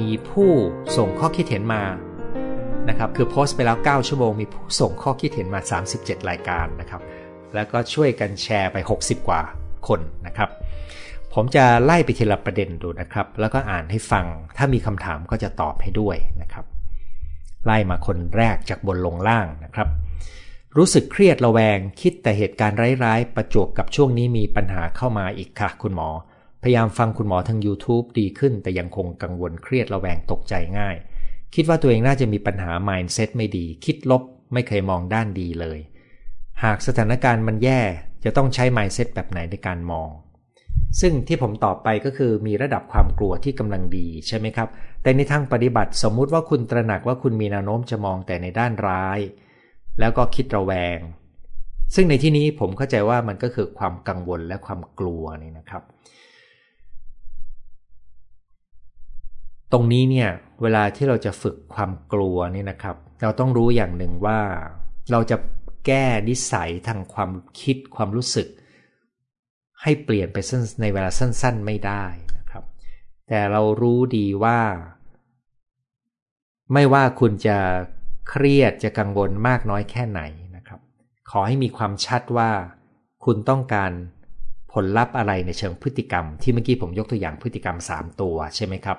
มีผู้ส่งข้อคิดเห็นมานะครับคือโพสต์ไปแล้ว 9 ชั่วโมง มีผู้ส่งข้อคิดเห็นมา 37 รายการนะครับแล้วก็ช่วยกันแชร์ไป 60 กว่าคนนะครับ ผมจะไล่ไปทีละประเด็นดูนะครับ แล้วก็อ่านให้ฟังถ้ามีคำถามก็จะตอบให้ด้วยนะครับ ไล่มาคนแรกจากบนลงล่างนะครับ รู้สึกเครียดระแวงคิดแต่เหตุการณ์ร้ายๆ ประจวบกับช่วงนี้มีปัญหาเข้ามาอีกค่ะ คุณหมอ พยายามฟังคุณหมอทาง YouTube ดีขึ้น แต่ยังคงกังวลเครียดระแวงตกใจง่าย คิดว่าตัวเองน่าจะมีปัญหา mindset ไม่ดี คิดลบ ไม่เคยมองด้านดีเลย หากสถานการณ์มันแย่จะต้องใช้ mindset แบบไหนในการมอง ซึ่งที่ผมตอบไปก็คือมีระดับความกลัวที่กำลังดีใช่ไหมครับ แต่ในทางปฏิบัติสมมุติว่าคุณตระหนักว่าคุณมีแนวโน้มจะมองแต่ในด้านร้าย แล้วก็คิดระแวง ซึ่งในที่นี้ผมเข้าใจว่ามันก็คือความกังวลและความกลัวนี่นะครับ ตรงนี้เนี่ยเวลาที่เราจะฝึกความกลัวนี่นะครับ เราต้องรู้อย่างหนึ่งว่า เราจะแก้นิสัยทางความคิดความรู้สึก ให้เปลี่ยนไปในเวลาสั้น ๆ ไม่ได้นะครับ แต่เรารู้ดีว่า ไม่ว่าคุณจะเครียดจะกังวลมากน้อยแค่ไหนนะครับ ขอให้มีความชัดว่า คุณต้องการผลลัพธ์อะไรในเชิงพฤติกรรม ที่เมื่อกี้ผมยกตัวอย่างพฤติกรรม 3 ตัวใช่ไหมครับ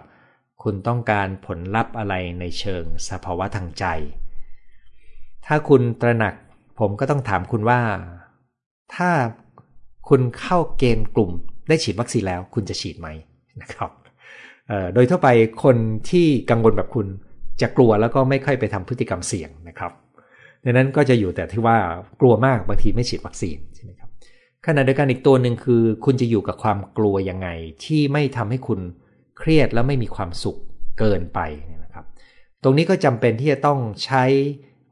คุณต้องการผลลัพธ์อะไรในเชิงสภาวะทางใจ ถ้าคุณตระหนัก ผมก็ต้องถามคุณว่า ถ้าคุณเข้าเกณฑ์กลุ่มได้ฉีดวัคซีนแล้วคุณจะฉีดไหมนะครับโดยทั่วไปคนที่กังวลแบบคุณจะกลัวแล้วก็ไม่ค่อยไปทำพฤติกรรมเสี่ยงนะครับดังนั้นก็จะอยู่แต่ที่ว่ากลัวมากบางทีไม่ฉีดวัคซีนใช่ไหมครับขณะเดียวกันอีกตัวหนึ่งคือ คุณจะอยู่กับความกลัวยังไงที่ไม่ทำให้คุณ เครียดแล้วไม่มีความสุขเกินไปนะครับ ตรงนี้ก็จำเป็นที่จะต้องใช้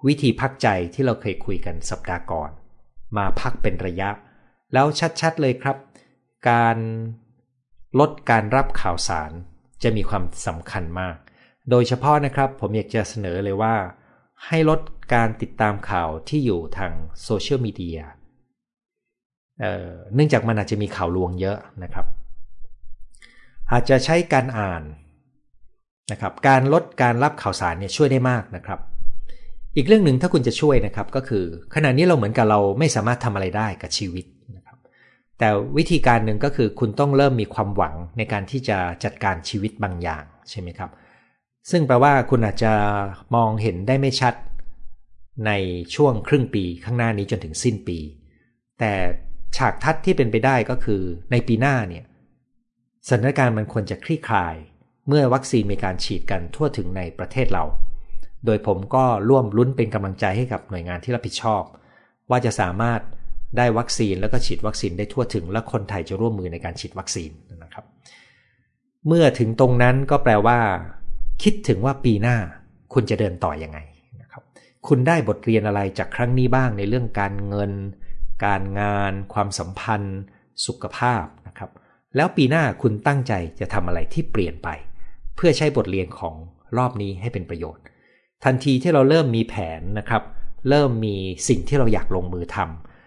วิธีพักใจที่เราเคยคุยกันสัปดาห์ก่อน มาพักเป็นระยะ แล้วชัดๆเลยครับ การลดการรับข่าวสารจะมีความสำคัญมาก โดยเฉพาะนะครับผมอยากจะเสนอเลยว่า ให้ลดการติดตามข่าวที่อยู่ทางโซเชียลมีเดียเนื่องจากมันอาจจะมีข่าวลวงเยอะนะครับ อาจจะใช้การอ่านนะครับการลดการรับข่าวสารเนี่ยช่วยได้มากนะครับ อีกเรื่องหนึ่งถ้าคุณจะช่วยนะครับก็คือ ขณะนี้เราเหมือนกับเราไม่สามารถทำอะไรได้กับชีวิตนะครับ แต่วิธีการหนึ่งก็คือคุณต้องเริ่มมีความหวังในการที่จะจัดการชีวิตบางอย่างใช่ไหมครับ ซึ่งแปลว่าคุณอาจจะมองเห็นได้ไม่ชัด ในช่วงครึ่งปีข้างหน้านี้จนถึงสิ้นปี แต่ฉากทัดที่เป็นไปได้ก็คือในปีหน้าเนี่ย สถานการณ์มันควรจะคลี่คลาย เมื่อวัคซีนมีการฉีดกันทั่วถึงในประเทศเรา โดยผมก็ร่วมลุ้นเป็นกำลังใจให้กับหน่วยงานที่รับผิดชอบ ว่าจะสามารถได้วัคซีนแล้วก็ฉีดวัคซีนได้ทั่วถึง และคนไทยจะร่วมมือในการฉีดวัคซีนนะครับ เมื่อถึงตรงนั้นก็แปลว่า คิดถึงว่าปีหน้าคุณจะเดินต่ออยังไงนะครับ คุณได้บทเรียนอะไรจากครั้งนี้บ้างในเรื่องการเงิน การงาน ความสัมพันธ์ สุขภาพนะครับ แล้วปีหน้าคุณตั้งใจจะทำอะไรที่เปลี่ยนไป เพื่อใช้บทเรียนของรอบนี้ให้เป็นประโยชน์ ทันทีที่เราเริ่มมีแผนนะครับ เริ่มมีสิ่งที่เราอยากลงมือท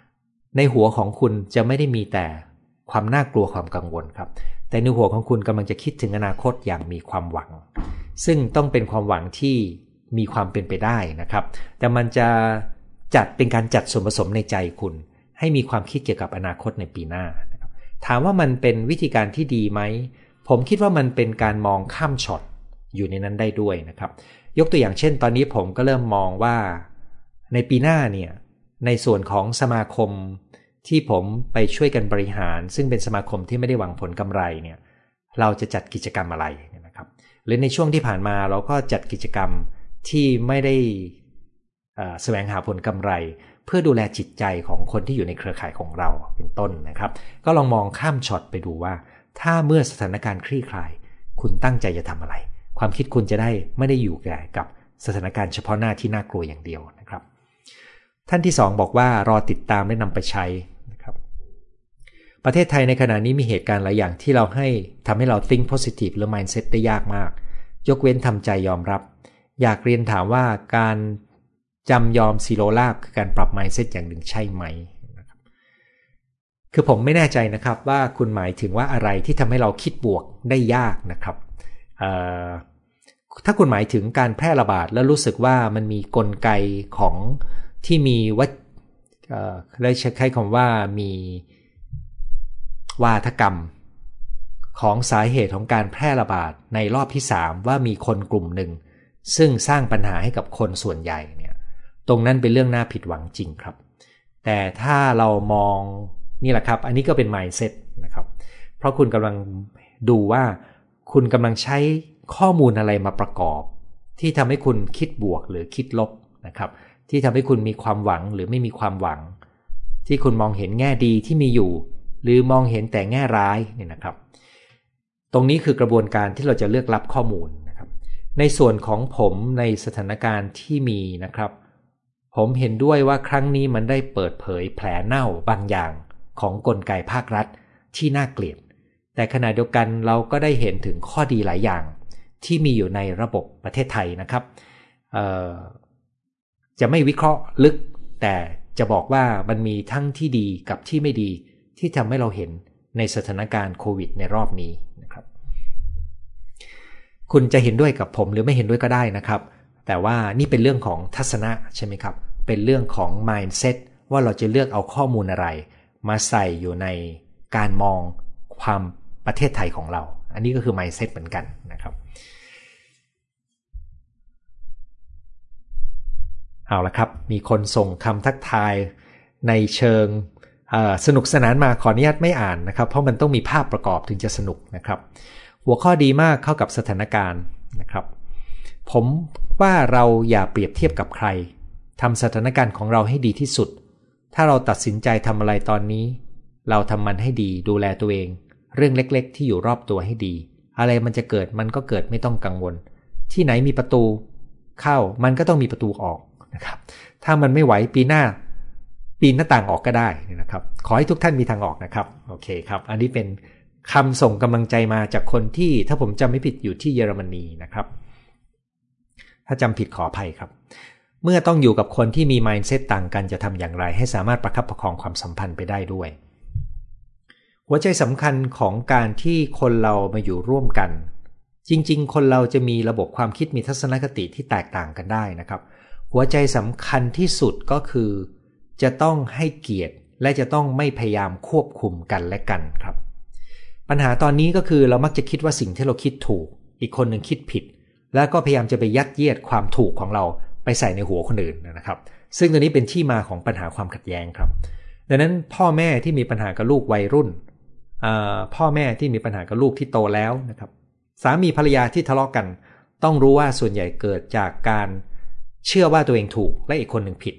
ำในหัวของคุณจะไม่ได้มีแต่ความน่ากลัวความกังวลครับ แต่ในหัวของคุณกำลังจะคิดถึงอนาคตอย่างมีความหวัง ซึ่งต้องเป็นความหวังที่มีความเป็นไปได้นะครับ แต่มันจะจัดเป็นการจัดส่วนผสมในใจคุณ ให้มีความคิดเกี่ยวกับอนาคตในปีหน้า ถามว่ามันเป็นวิธีการที่ดีไหม ผมคิดว่ามันเป็นการมองข้ามช็อตอยู่ในนั้นได้ด้วยนะครับ ยกตัวอย่างเช่น ตอนนี้ผมก็เริ่มมองว่า ในปีหน้าเนี่ยในส่วนของสมาคมที่ผมไปช่วยกันบริหาร ซึ่งเป็นสมาคมที่ไม่ได้หวังผลกำไรเนี่ยเราจะจัดกิจกรรมอะไรนะครับหรือในช่วงที่ผ่านมาเราก็จัดกิจกรรมที่ไม่ได้แสวงหาผลกำไร เพื่อดูแลจิตใจของคนที่อยู่ในเครือข่ายของเราเป็นต้นนะครับ ก็ลองมองข้ามช็อตไปดูว่า ถ้าเมื่อสถานการณ์คลี่คลาย คุณตั้งใจจะทำอะไร ความคิดคุณจะได้ไม่ได้อยู่แก่กับสถานการณ์เฉพาะหน้าที่น่ากลัวอย่างเดียวนะครับ ท่านที่ 2 บอกว่ารอติดตามและนำไปใช้นะครับ ประเทศไทยในขณะนี้มีเหตุการณ์หลายอย่างที่เราให้ทำให้เรา think positive หรือ mindset ได้ยากมาก ยกเว้นทำใจยอมรับ อยากเรียนถามว่าการ จำยอมซีโรลาคือการปรับ mindset อย่างหนึ่งใช่ไหมคือผมไม่แน่ใจนะครับว่าคุณหมายถึงว่าอะไรที่ทำให้เราคิดบวกได้ยากนะครับถ้าคุณหมายถึงการแพร่ระบาดแล้วรู้สึกว่ามันมีกลไกของที่มีวัดได้ใช้คำว่ามีวาทกรรมของสาเหตุของการแพร่ระบาดในรอบที่ 3 ว่ามีคนกลุ่มหนึ่ง ซึ่งสร้างปัญหาให้กับคนส่วนใหญ่ รงนั้นเป็นเรื่องน่าผิดหวังจริงครับ แต่ถ้าเรามองนี่แหละครับ อันนี้ก็เป็น mindset นะครับ เพราะคุณกำลังดูว่าคุณกำลังใช้ข้อมูลอะไรมาประกอบ ที่ทำให้คุณคิดบวกหรือคิดลบนะครับ ที่ทำให้คุณมีความหวังหรือไม่มีความหวัง ที่คุณมองเห็นแง่ดีที่มีอยู่ หรือมองเห็นแต่แง่ร้ายเนี่ยนะครับ ตรงนี้คือกระบวนการที่เราจะเลือกรับข้อมูลนะครับ ในส่วนของผมในสถานการณ์ที่มีนะครับ ผมเห็นด้วยว่าครั้งนี้มันได้เปิดเผยแผลเน่าบางอย่างของกลไกภาครัฐที่น่าเกลียด แต่ขณะเดียวกันเราก็ได้เห็นถึงข้อดีหลายอย่าง ที่มีอยู่ในระบบประเทศไทยนะครับจะไม่วิเคราะห์ลึก แต่จะบอกว่ามันมีทั้งที่ดีกับที่ไม่ดีที่ทำให้เราเห็นในสถานการณ์โควิดในรอบนี้นะครับ คุณจะเห็นด้วยกับผมหรือไม่เห็นด้วยก็ได้นะครับ แต่ว่านี่เป็นเรื่องของทัศนะใช่ไหมครับ เป็นเรื่องของ mindset ว่าเราจะเลือกเอาข้อมูลอะไร มาใส่อยู่ในการมองความประเทศไทยของเรา อันนี้ก็คือ mindset เหมือนกันนะครับเอาละครับ มีคนส่งคำทักทายในเชิงสนุกสนานมาขออนุญาตไม่อ่านนะครับ เพราะมันต้องมีภาพประกอบถึงจะสนุกนะครับ หัวข้อดีมากเข้ากับสถานการณ์นะครับ ผมว่าเราอย่าเปรียบเทียบกับใครทำสถานการณ์ของเราให้ดีที่สุด ถ้าเราตัดสินใจทำอะไรตอนนี้ เราทำมันให้ดีดูแลตัวเอง เรื่องเล็กๆ ที่อยู่รอบตัวให้ดี อะไรมันจะเกิดมันก็เกิดไม่ต้องกังวล ที่ไหนมีประตู เข้ามันก็ต้องมีประตูออกนะครับ ถ้ามันไม่ไหวปีหน้า ปีนหน้าต่างออกก็ได้นะครับ ขอให้ทุกท่านมีทางออกนะครับโอเคครับ อันนี้เป็นคำส่งกำลังใจมาจากคนที่ถ้าผมจำไม่ผิดอยู่ที่เยอรมนีนะครับ ถ้าจำผิดขออภัยครับ เมื่อต้องอยู่กับคนที่มี mindset ต่างกันจะทำอย่างไร ให้สามารถประคับประคองความสัมพันธ์ไปได้ด้วย หัวใจสำคัญของการที่คนเรามาอยู่ร่วมกัน จริง ๆ คนเราจะมีระบบความคิดมีทัศนคติที่แตกต่างกันได้นะครับ หัวใจสำคัญที่สุดก็คือ จะต้องให้เกียรติและจะต้องไม่พยายามควบคุมกันและกันครับ ปัญหาตอนนี้ก็คือเรามักจะคิดว่าสิ่งที่เราคิดถูก อีกคนหนึ่งคิดผิด แล้วก็พยายามจะไปยัดเยียดความถูกของเราไปใส่ในหัวคนอื่นนะครับ ซึ่งตัวนี้เป็นที่มาของปัญหาความขัดแย้งครับ ดังนั้นพ่อแม่ที่มีปัญหากับลูกวัยรุ่นพ่อแม่ที่มีปัญหากับลูกที่โตแล้วนะครับ สามีภรรยาที่ทะเลาะกกัน ต้องรู้ว่าส่วนใหญ่เกิดจากการเชื่อว่าตัวเองถูกและอีกคนหนึ่งผิด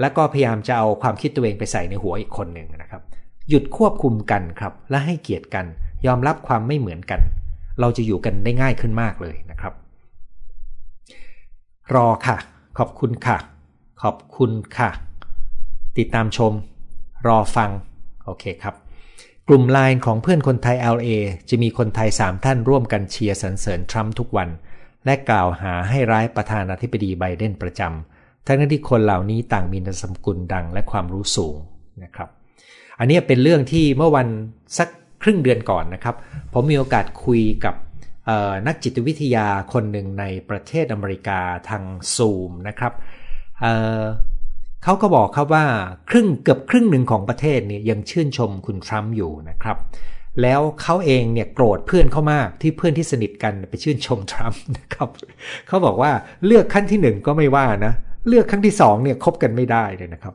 แล้วก็พยายามจะเอาความคิดตัวเองไปใส่ในหัวอีกคนหนึ่งนะครับ หยุดควบคุมกันครับ และให้เกียรติกัน ยอมรับความไม่เหมือนกัน เราจะอยู่กันได้ง่ายขึ้นมากเลยนะครับ รอค่ะ ขอบคุณค่ะ ขอบคุณค่ะ ติดตามชม รอฟัง โอเคครับ กลุ่มไลน์ของเพื่อนคนไทย LA จะมีคนไทย 3 ท่านร่วมกันเชียร์สรรเสริญทรัมป์ทุกวัน และกล่าวหาให้ร้ายประธานาธิบดีไบเดนประจำทั้งที่คนเหล่านี้ต่างมีนามสกุลดังและความรู้สูงนะครับ อันนี้เป็นเรื่องที่เมื่อวันสักครึ่งเดือนก่อนนะครับ ผมมีโอกาสคุยกับ นักจิตวิทยาคนหนึ่งในประเทศอเมริกาทางซูมนะครับเเขาก็บอกครับว่าครึ่งเกือบครึ่งหนึ่งของประเทศเนี่ยยังชื่นชมคุณทรัมป์อยู่นะครับ แล้วเขาเองเนี่ยโกรธเพื่อนเขามากที่เพื่อนที่สนิทกันไปชื่นชมทรัมป์นะครับเขาบอกว่าเลือกขั้นที่หนึ่งก็ไม่ว่านะเลือกขั้นที่สองเนี่ยคบกันไม่ได้เลยนะครับ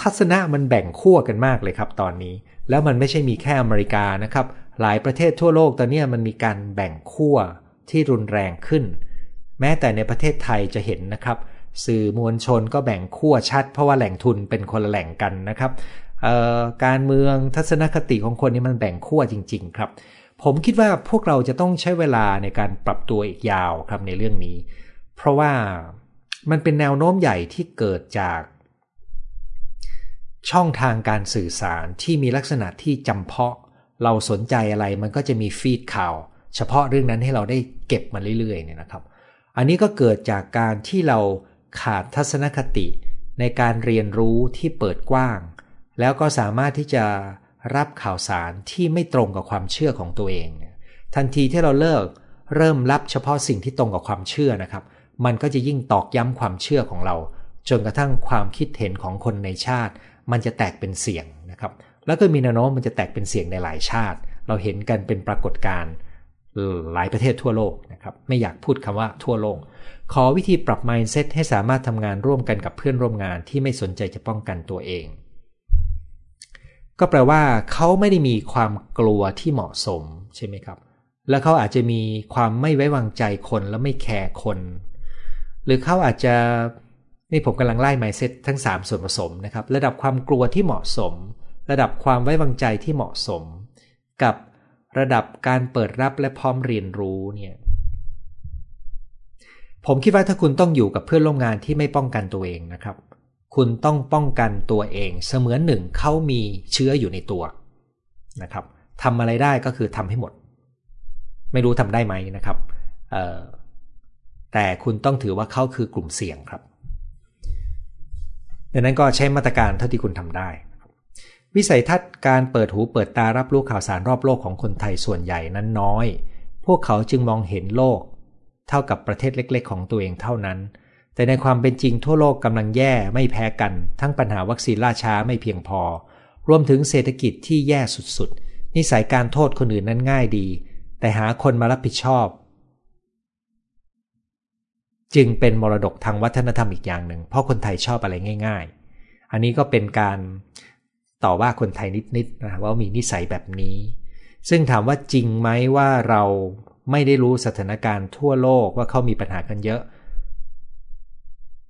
ทัศนะมันแบ่งขั้วกันมากเลยครับตอนนี้ แล้วมันไม่ใช่มีแค่อเมริกานะครับ หลายประเทศทั่วโลกตอนนี้มันมีการแบ่งขั้วที่รุนแรงขึ้น แม้แต่ในประเทศไทยจะเห็นนะครับ สื่อมวลชนก็แบ่งขั้วชัด เพราะว่าแหล่งทุนเป็นคนละแหล่งกันนะครับการเมืองทัศนคติของคนนี้มันแบ่งขั้วจริง ๆ ครับ ผมคิดว่าพวกเราจะต้องใช้เวลาในการปรับตัวอีกยาวครับในเรื่องนี้ เพราะว่ามันเป็นแนวโน้มใหญ่ที่เกิดจาก ช่องทางการสื่อสารที่มีลักษณะที่จำเพาะ เราสนใจอะไรมันก็จะมีฟีดข่าว เฉพาะเรื่องนั้นให้เราได้เก็บมาเรื่อยๆเนี่ยนะครับ อันนี้ก็เกิดจากการที่เราขาดทัศนคติ ในการเรียนรู้ที่เปิดกว้าง แล้วก็สามารถที่จะรับข่าวสารที่ไม่ตรงกับความเชื่อของตัวเอง ทันทีที่เราเลิกเริ่มรับเฉพาะสิ่งที่ตรงกับความเชื่อนะครับ มันก็จะยิ่งตอกย้ำความเชื่อของเรา จนกระทั่งความคิดเห็นของคนในชาติ มันจะแตกเป็นเสียงนะครับ แล้วก็มีแนวโน้มมันจะแตกเป็นเสียงในหลายชาติ เราเห็นกันเป็นปรากฏการณ์หลายประเทศทั่วโลกนะครับไม่อยากพูดคำว่าทั่วโลก ขอวิธีปรับ mindset ให้สามารถทำงานร่วมกันกับเพื่อนร่วมงานที่ไม่สนใจจะป้องกันตัวเอง ก็แปลว่าเขาไม่ได้มีความกลัวที่เหมาะสมใช่ไหมครับ แล้วเขาอาจจะมีความไม่ไว้วางใจคนแล้วไม่แคร์คน หรือเขาอาจจะนี่ผมกำลังไล่ไมเซ็ตทั้ง 3 ส่วนผสมนะครับ ระดับความกลัวที่เหมาะสม ระดับความไว้วางใจที่เหมาะสม กับระดับการเปิดรับและพร้อมเรียนรู้เนี่ยผมคิดว่าถ้าคุณต้องอยู่กับเพื่อนร่วมงานที่ไม่ป้องกันตัวเองนะครับ คุณต้องป้องกันตัวเอง เสมือนหนึ่งเขามีเชื้ออยู่ในตัวนะครับทำอะไรได้ก็คือทำให้หมด ไม่รู้ทำได้ไหมนะครับแต่คุณต้องถือว่าเขาคือกลุ่มเสี่ยงครับดังนั้นก็ใช้มาตรการเท่าที่คุณทำได้ วิสัยทัศน์การเปิดหูเปิดตารับรู้ข่าวสารรอบโลกของคนไทยส่วนใหญ่นั้นน้อย พวกเขาจึงมองเห็นโลก เท่ากับประเทศเล็ก ๆ ของตัวเองเท่านั้น แต่ในความเป็นจริงทั่วโลกกำลังแย่ไม่แพ้กัน ทั้งปัญหาวัคซีนล่าช้าไม่เพียงพอ รวมถึงเศรษฐกิจที่แย่สุดๆ นิสัยการโทษคนอื่นนั้นง่ายดี แต่หาคนมารับผิดชอบ จึงเป็นมรดกทางวัฒนธรรมอีกอย่างหนึ่ง เพราะคนไทยชอบอะไรง่าย ๆ อันนี้ก็เป็นการ ต่อว่าคนไทยนิดๆนะว่ามีนิสัยแบบนี้ ซึ่งถามว่าจริงไหมว่าเราไม่ได้รู้สถานการณ์ทั่วโลกว่าเขามีปัญหากันเยอะ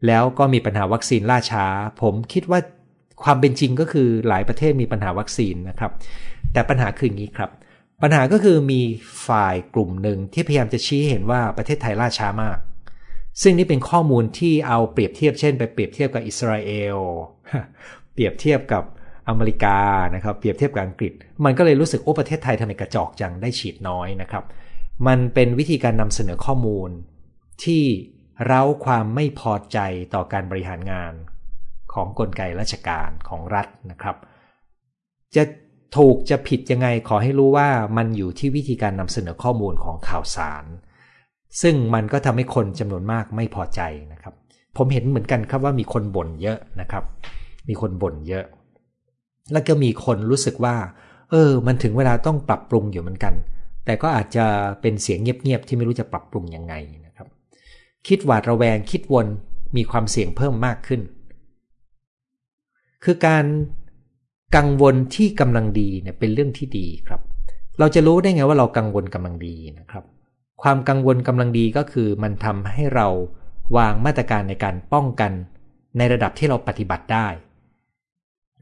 แล้วก็มีปัญหาวัคซีนล่าช้า ผมคิดว่าความเป็นจริงก็คือหลายประเทศมีปัญหาวัคซีนนะครับ แต่ปัญหาคืออย่างนี้ครับ ปัญหาก็คือมีฝ่ายกลุ่มหนึ่งที่พยายามจะชี้เห็นว่าประเทศไทยล่าช้ามาก ซึ่งนี่เป็นข้อมูลที่เอาเปรียบเทียบเช่น ไปเปรียบเทียบกับอิสราเอล เปรียบเทียบกับ อเมริกานะครับเปรียบเทียบกับอังกฤษ มันก็เลยรู้สึกโอ้ประเทศไทยทำไมกระจอกจังได้ฉีดน้อยนะครับ มันเป็นวิธีการนำเสนอข้อมูล ที่เร้าความไม่พอใจต่อการบริหารงานของกลไกราชการของรัฐนะครับ จะถูกจะผิดยังไงขอให้รู้ว่ามันอยู่ที่วิธีการนำเสนอข้อมูลของข่าวสาร ซึ่งมันก็ทำให้คนจำนวนมากไม่พอใจนะครับ ผมเห็นเหมือนกันครับว่ามีคนบ่นเยอะนะครับ มีคนบ่นเยอะ แล้วก็มีคนรู้สึกว่า เออ มันถึงเวลาต้องปรับปรุงอยู่เหมือนกัน แต่ก็อาจจะเป็นเสียงเงียบๆที่ไม่รู้จะปรับปรุงยังไงนะคิดหวาดระแวงคิดวนมีความเสี่ยงเพิ่มมากขึ้น คือการกังวลที่กำลังดีเนี่ยเป็นเรื่องที่ดีครับ เราจะรู้ได้ไงว่าเรากังวลกำลังดีนะครับ ความกังวลกำลังดีก็คือมันทำให้เราวางมาตรการในการป้องกันในระดับที่เราปฏิบัติได้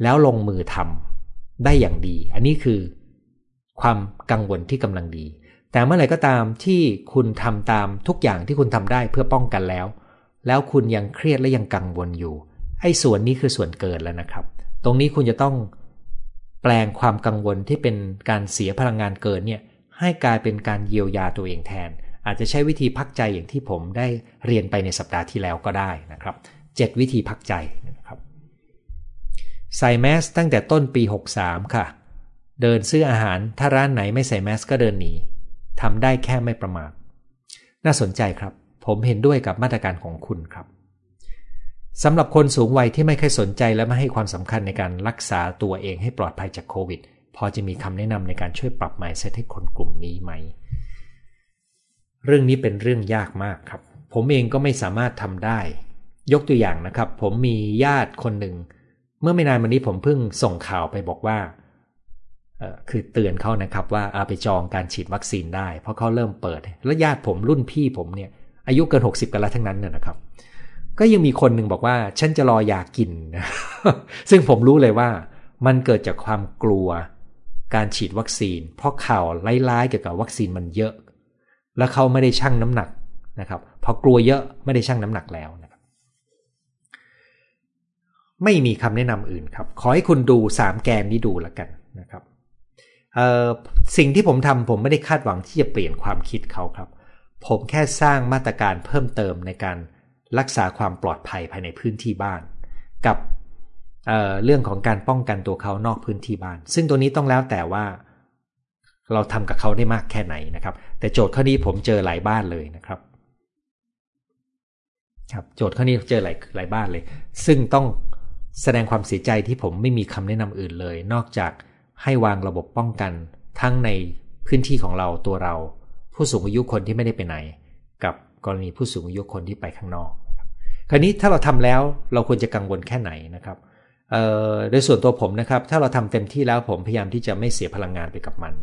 แล้วลงมือทำได้อย่างดี อันนี้คือความกังวลที่กำลังดี แต่เมื่อไหร่ก็ตามที่คุณทำตามทุกอย่างที่คุณทำได้เพื่อป้องกันแล้ว แล้วคุณยังเครียดและยังกังวลอยู่ ไอ้ส่วนนี้คือส่วนเกินแล้วนะครับ ตรงนี้คุณจะต้องแปลงความกังวลที่เป็นการเสียพลังงานเกินเนี่ยให้กลายเป็นการเยียวยาตัวเองแทน อาจจะใช้วิธีพักใจอย่างที่ผมได้เรียนไปในสัปดาห์ที่แล้วก็ได้นะครับ 7 วิธีพักใจ ใส่แมสตั้งแต่ต้นปี 63 ค่ะ เดินซื้ออาหารถ้าร้านไหนไม่ใส่แมสก็เดินหนีทำได้แค่ไม่ประมาท น่าสนใจครับ ผมเห็นด้วยกับมาตรการของคุณครับสำหรับคนสูงวัยที่ไม่เคยสนใจและไม่ให้ความสำคัญในการรักษาตัวเองให้ปลอดภัยจากโควิด พอจะมีคำแนะนำในการช่วยปรับ mindset ให้คนกลุ่มนี้ไหม เรื่องนี้เป็นเรื่องยากมากครับ ผมเองก็ไม่สามารถทำได้ ยกตัวอย่างนะครับ ผมมีญาติคนหนึ่ง เมื่อไม่นานมานี้ผมเพิ่งส่งข่าวไปบอกว่าคือเตือนเขานะครับว่าเอาไปจองการฉีดวัคซีนได้ เพราะเขาเริ่มเปิด แล้วญาติผมรุ่นพี่ผมเนี่ย อายุเกิน 60 กันแล้วทั้งนั้นเนี่ยนะครับ ก็ยังมีคนหนึ่งบอกว่าฉันจะรออยากกิน ซึ่งผมรู้เลยว่า มันเกิดจากความกลัวการฉีดวัคซีน เพราะข่าวร้ายๆเกี่ยวกับวัคซีนมันเยอะ แล้วเขาไม่ได้ชั่งน้ำหนักนะครับพอกลัวเยอะไม่ได้ชั่งน้ำหนักแล้ว ไม่มีคำแนะนำอื่นครับ ขอให้คุณดู 3 แกนนี้ดูล้วกันนะครับสิ่งที่ผมทำผมไม่ได้คาดหวังที่จะเปลี่ยนความคิดเขาครับ ผมแค่สร้างมาตรการเพิ่มเติมในการรักษาความปลอดภัยภายในพื้นที่บ้าน กับเเรื่องของการป้องกันตัวเขานอกพื้นที่บ้าน ซึ่งตัวนี้ต้องแล้วแต่ว่า เราทำกับเขาได้มากแค่ไหนนะครับ แต่โจทย์ข้อนี้ผมเจอหลายบ้านเลยนะครับครับโจทย์ข้อนี้เจอหลายหลายบ้านเลย ซึ่งต้อง แสดงความเสียใจที่ผมไม่มีคำแนะนำอื่นเลย นอกจากให้วางระบบป้องกัน ทั้งในพื้นที่ของเราตัวเรา ผู้สูงอายุคนที่ไม่ได้ไปไหน กับกรณีผู้สูงอายุคนที่ไปข้างนอก คราวนี้ถ้าเราทำแล้วเราควรจะกังวลแค่ไหนนะครับโดยส่วนตัวผมนะครับ ถ้าเราทำเต็มที่แล้วผมพยายามที่จะไม่เสียพลังงานไปกับมัน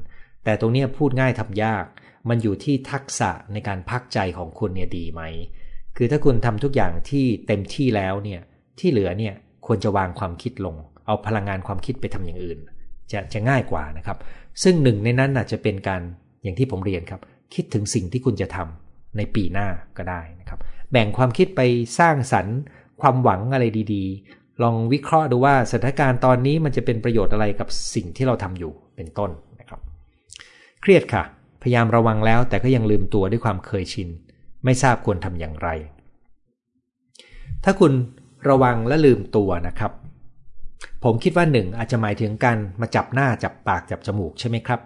แต่ตรงนี้พูดง่ายทำยาก มันอยู่ที่ทักษะในการพักใจของคุณเนี่ยดีไหม คือถ้าคุณทำทุกอย่างที่เต็มที่แล้วเนี่ยที่เหลือเนี่ย ควรจะวางความคิดลง เอาพลังงานความคิดไปทำอย่างอื่น จะจะง่ายกว่านะครับ ซึ่งหนึ่งในนั้นอาจจะเป็นการอย่างที่ผมเรียนครับ คิดถึงสิ่งที่คุณจะทำในปีหน้าก็ได้นะครับ แบ่งความคิดไปสร้างสรรค์ ความหวังอะไรดีๆ ลองวิเคราะห์ดูว่าสถานการณ์ตอนนี้มันจะเป็นประโยชน์อะไรกับสิ่งที่เราทำอยู่เป็นต้นนะครับ เครียดค่ะ พยายามระวังแล้วแต่ก็ยังลืมตัวด้วยความเคยชิน ไม่ทราบควรทำอย่างไร ถ้าคุณ ระวังและลืมตัวนะครับ ผมคิดว่าหนึ่งอาจจะหมายถึงการมาจับหน้าจับปากจับจมูกใช่ไหมครับ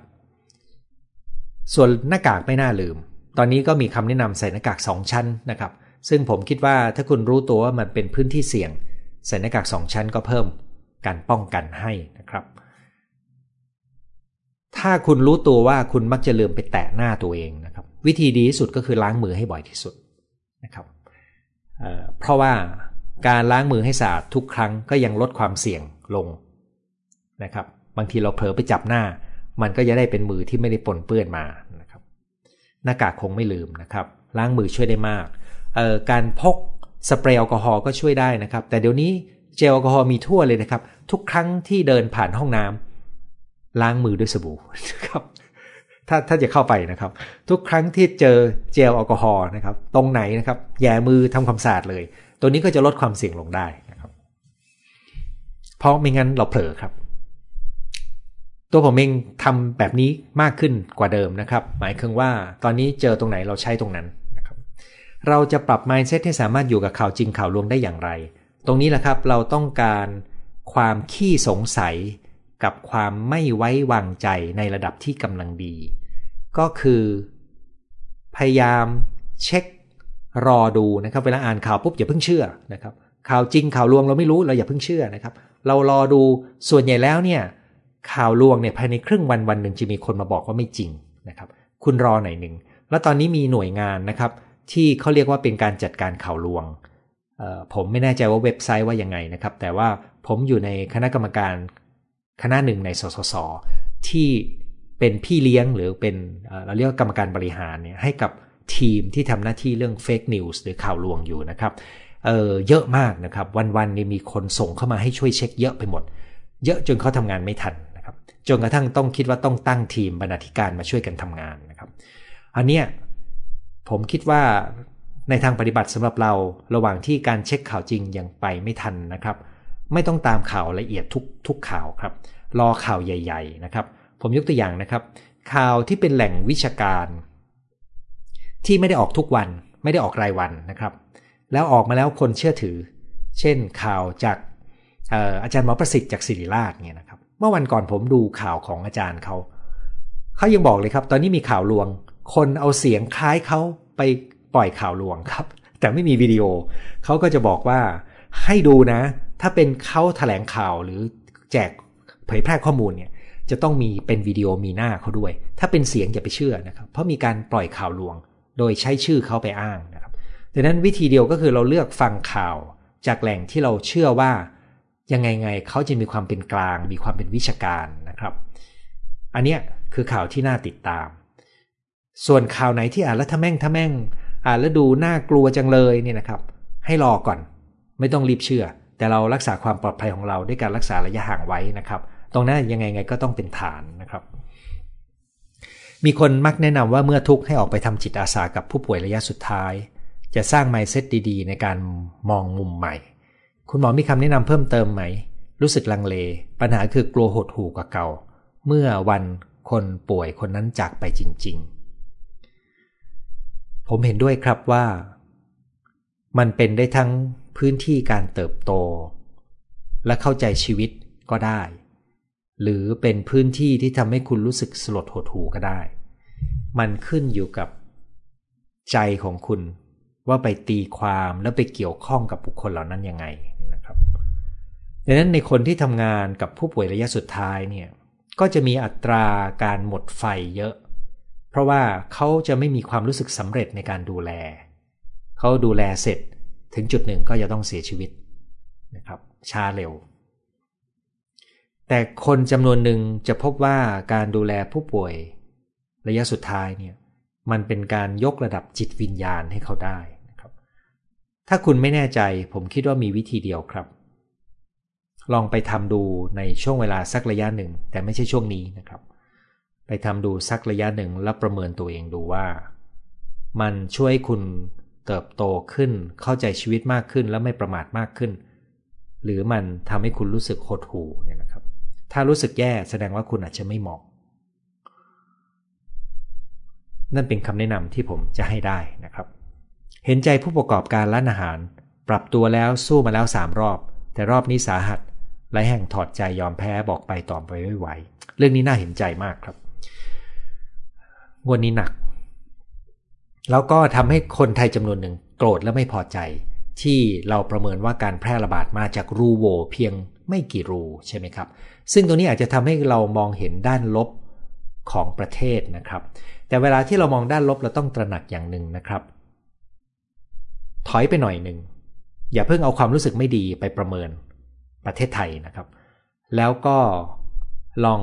ส่วนหน้ากากไม่น่าลืม ตอนนี้ก็มีคำแนะนำใส่หน้ากากสองชั้นนะครับ ซึ่งผมคิดว่าถ้าคุณรู้ตัวว่ามันเป็นพื้นที่เสี่ยง ใส่หน้ากากสองชั้นก็เพิ่มการป้องกันให้นะครับ ถ้าคุณรู้ตัวว่าคุณมักจะลืมไปแตะหน้าตัวเองนะครับ วิธีดีที่สุดก็คือล้างมือให้บ่อยที่สุดนะครับเเพราะว่า การล้างมือให้สะอาดทุกครั้งก็ยังลดความเสี่ยงลงนะครับ บางทีเราเผลอไปจับหน้า มันก็จะได้เป็นมือที่ไม่ได้ปนเปื้อนมานะครับ หน้ากากคงไม่ลืมนะครับ ล้างมือช่วยได้มากการพกสเปรย์แอลกอฮอล์ก็ช่วยได้นะครับ แต่เดี๋ยวนี้เจลแอลกอฮอล์มีทั่วเลยนะครับ ทุกครั้งที่เดินผ่านห้องน้ำล้างมือด้วยสบู่นะครับถ้าถ้าจะเข้าไปนะครับ ทุกครั้งที่เจอเจลแอลกอฮอล์นะครับ ตรงไหนนะครับแย่มือทำความสะอาดเลย ตัวนี้ก็จะลดความเสี่ยงลงได้นะครับ เพราะไม่งั้นเราเผลอครับ ตัวผมเองทำแบบนี้มากขึ้นกว่าเดิมนะครับ หมายคือว่าตอนนี้เจอตรงไหนเราใช้ตรงนั้นนะครับ เราจะปรับ mindset ให้สามารถอยู่กับข่าวจริงข่าวลวงได้อย่างไร ตรงนี้แหละครับเราต้องการความขี้สงสัยกับความไม่ไว้วางใจในระดับที่กำลังดี ก็คือ พยายามเช็ค รอดูนะครับ เวลาอ่านข่าวปุ๊บอย่าเพิ่งเชื่อนะครับ ข่าวจริงข่าวลวงเราไม่รู้เราอย่าเพิ่งเชื่อนะครับ เรารอดูส่วนใหญ่แล้วเนี่ย ข่าวลวงเนี่ยภายในครึ่งวันวันหนึ่งจะมีคนมาบอกว่าไม่จริงนะครับ คุณรอหน่อยหนึ่งแล้วตอนนี้มีหน่วยงานนะครับ ที่เขาเรียกว่าเป็นการจัดการข่าวลวงผมไม่แน่ใจว่าเว็บไซต์ว่ายังไงนะครับ แต่ว่าผมอยู่ในคณะกรรมการคณะหนึ่งในสสสที่เป็นพี่เลี้ยงหรือเป็นเราเรียกว่ากรรมการบริหารเนี่ยให้กับ ทีมที่ทำหน้าที่เรื่อง fake news หรือข่าวลวงอยู่นะครับเออเยอะมากนะครับ วันๆนี่มีคนส่งเข้ามาให้ช่วยเช็คเยอะไปหมด เยอะจนเขาทำงานไม่ทันนะครับจนกระทั่งต้องคิดว่าต้องตั้งทีมบรรณาธิการมาช่วยกันทำงานนะครับ อันเนี้ยผมคิดว่าในทางปฏิบัติสำหรับเราระหว่างที่การเช็คข่าวจริงยังไปไม่ทันนะครับ ไม่ต้องตามข่าวละเอียดทุกทุกข่าวครับ รอข่าวใหญ่ ๆ นะครับ ผมยกตัวอย่างนะครับ ข่าวที่เป็นแหล่งวิชาการ ที่ไม่ได้ออกทุกวันไม่ได้ออกรายวันนะครับ แล้วออกมาแล้วคนเชื่อถือ เช่นข่าวจากอาจารย์หมอประสิทธิ์จากศิริราชเนี่ยนะครับ เมื่อวันก่อนผมดูข่าวของอาจารย์เขาเขายังบอกเลยครับ ตอนนี้มีข่าวลวง คนเอาเสียงคล้ายเขาไปปล่อยข่าวลวงครับ แต่ไม่มีวิดีโอเขาก็จะบอกว่าให้ดูนะ ถ้าเป็นเขาแถลงข่าวหรือแจกเผยแพร่ข้อมูลเนี่ยจะต้องมีเป็นวิดีโอมีหน้าเขาด้วย ถ้าเป็นเสียงอย่าไปเชื่อนะครับ เพราะมีการปล่อยข่าวลวง โดยใช้ชื่อเขาไปอ้างนะครับดังนั้นวิธีเดียวก็คือเราเลือกฟังข่าวจากแหล่งที่เราเชื่อว่ายังไงไงเขาจะมีความเป็นกลาง มีความเป็นวิชาการนะครับ อันนี้คือข่าวที่น่าติดตาม ส่วนข่าวไหนที่อ่านแล้วทะแม่งทะแม่ง อ่านแล้วดูน่ากลัวจังเลยเนี่ยนะครับ ให้รอก่อน ไม่ต้องรีบเชื่อ แต่เรารักษาความปลอดภัยของเราด้วยการรักษาระยะห่างไว้นะครับ ตรงนั้นยังไงไงก็ต้องเป็นฐานนะครับ มีคนมักแนะนำว่าเมื่อทุกข์ให้ออกไปทำจิตอาสากับผู้ป่วยระยะสุดท้าย จะสร้างไมเซ็ตดีๆ ในการมองมุมใหม่ คุณหมอมีคำแนะนำเพิ่มเติมไหม รู้สึกลังเล ปัญหาคือกลัวหดหู่กว่าเก่า เมื่อวันคนป่วยคนนั้นจากไปจริง ๆ ผมเห็นด้วยครับว่า มันเป็นได้ทั้งพื้นที่การเติบโต และเข้าใจชีวิตก็ได้ หรือเป็นพื้นที่ที่ทำให้คุณรู้สึกสลดหดหูก็ได้ มันขึ้นอยู่กับใจของคุณว่าไปตีความแล้วไปเกี่ยวข้องกับบุคคลเหล่านั้นยังไงนะครับดังนั้นในคนที่ทำงานกับผู้ป่วยระยะสุดท้ายเนี่ยก็จะมีอัตราการหมดไฟเยอะ เพราะว่าเขาจะไม่มีความรู้สึกสำเร็จในการดูแล เขาดูแลเสร็จถึงจุดหนึ่งก็จะต้องเสียชีวิตนะครับช้าเร็ว แต่คนจำนวนหนึ่งจะพบว่าการดูแลผู้ป่วย ระยะสุดท้ายเนี่ยมันเป็นการยกระดับจิตวิญญาณให้เขาได้นะครับ ถ้าคุณไม่แน่ใจผมคิดว่ามีวิธีเดียวครับ ลองไปทำดูในช่วงเวลาสักระยะหนึ่ง แต่ไม่ใช่ช่วงนี้นะครับ ไปทำดูสักระยะหนึ่งแล้วประเมินตัวเองดูว่า มันช่วยคุณเติบโตขึ้นเข้าใจชีวิตมากขึ้นและไม่ประมาทมากขึ้น หรือมันทำให้คุณรู้สึกโหดหู่เนี่ยนะครับ ถ้ารู้สึกแย่แสดงว่าคุณอาจจะไม่เหมาะ นั่นเป็นคำแนะนำที่ผมจะให้ได้นะครับ เห็นใจผู้ประกอบการร้านอาหาร ปรับตัวแล้วสู้มาแล้วสามรอบ แต่รอบนี้สาหัสหลายแห่งถอดใจยอมแพ้บอกไปต่อไปไม่ไหว เรื่องนี้น่าเห็นใจมากครับวันนี้หนัก แล้วก็ทำให้คนไทยจำนวนหนึ่งโกรธและไม่พอใจ ที่เราประเมินว่าการแพร่ระบาดมาจากรูโวเพียงไม่กี่รูใช่ไหมครับ ซึ่งตรงนี้อาจจะทำให้เรามองเห็นด้านลบของประเทศนะครับ แต่เวลาที่เรามองด้านลบเราต้องตระหนักอย่างหนึ่งนะครับ ถอยไปหน่อยหนึ่งอย่าเพิ่งเอาความรู้สึกไม่ดีไปประเมินประเทศไทยนะครับ แล้วก็ลอง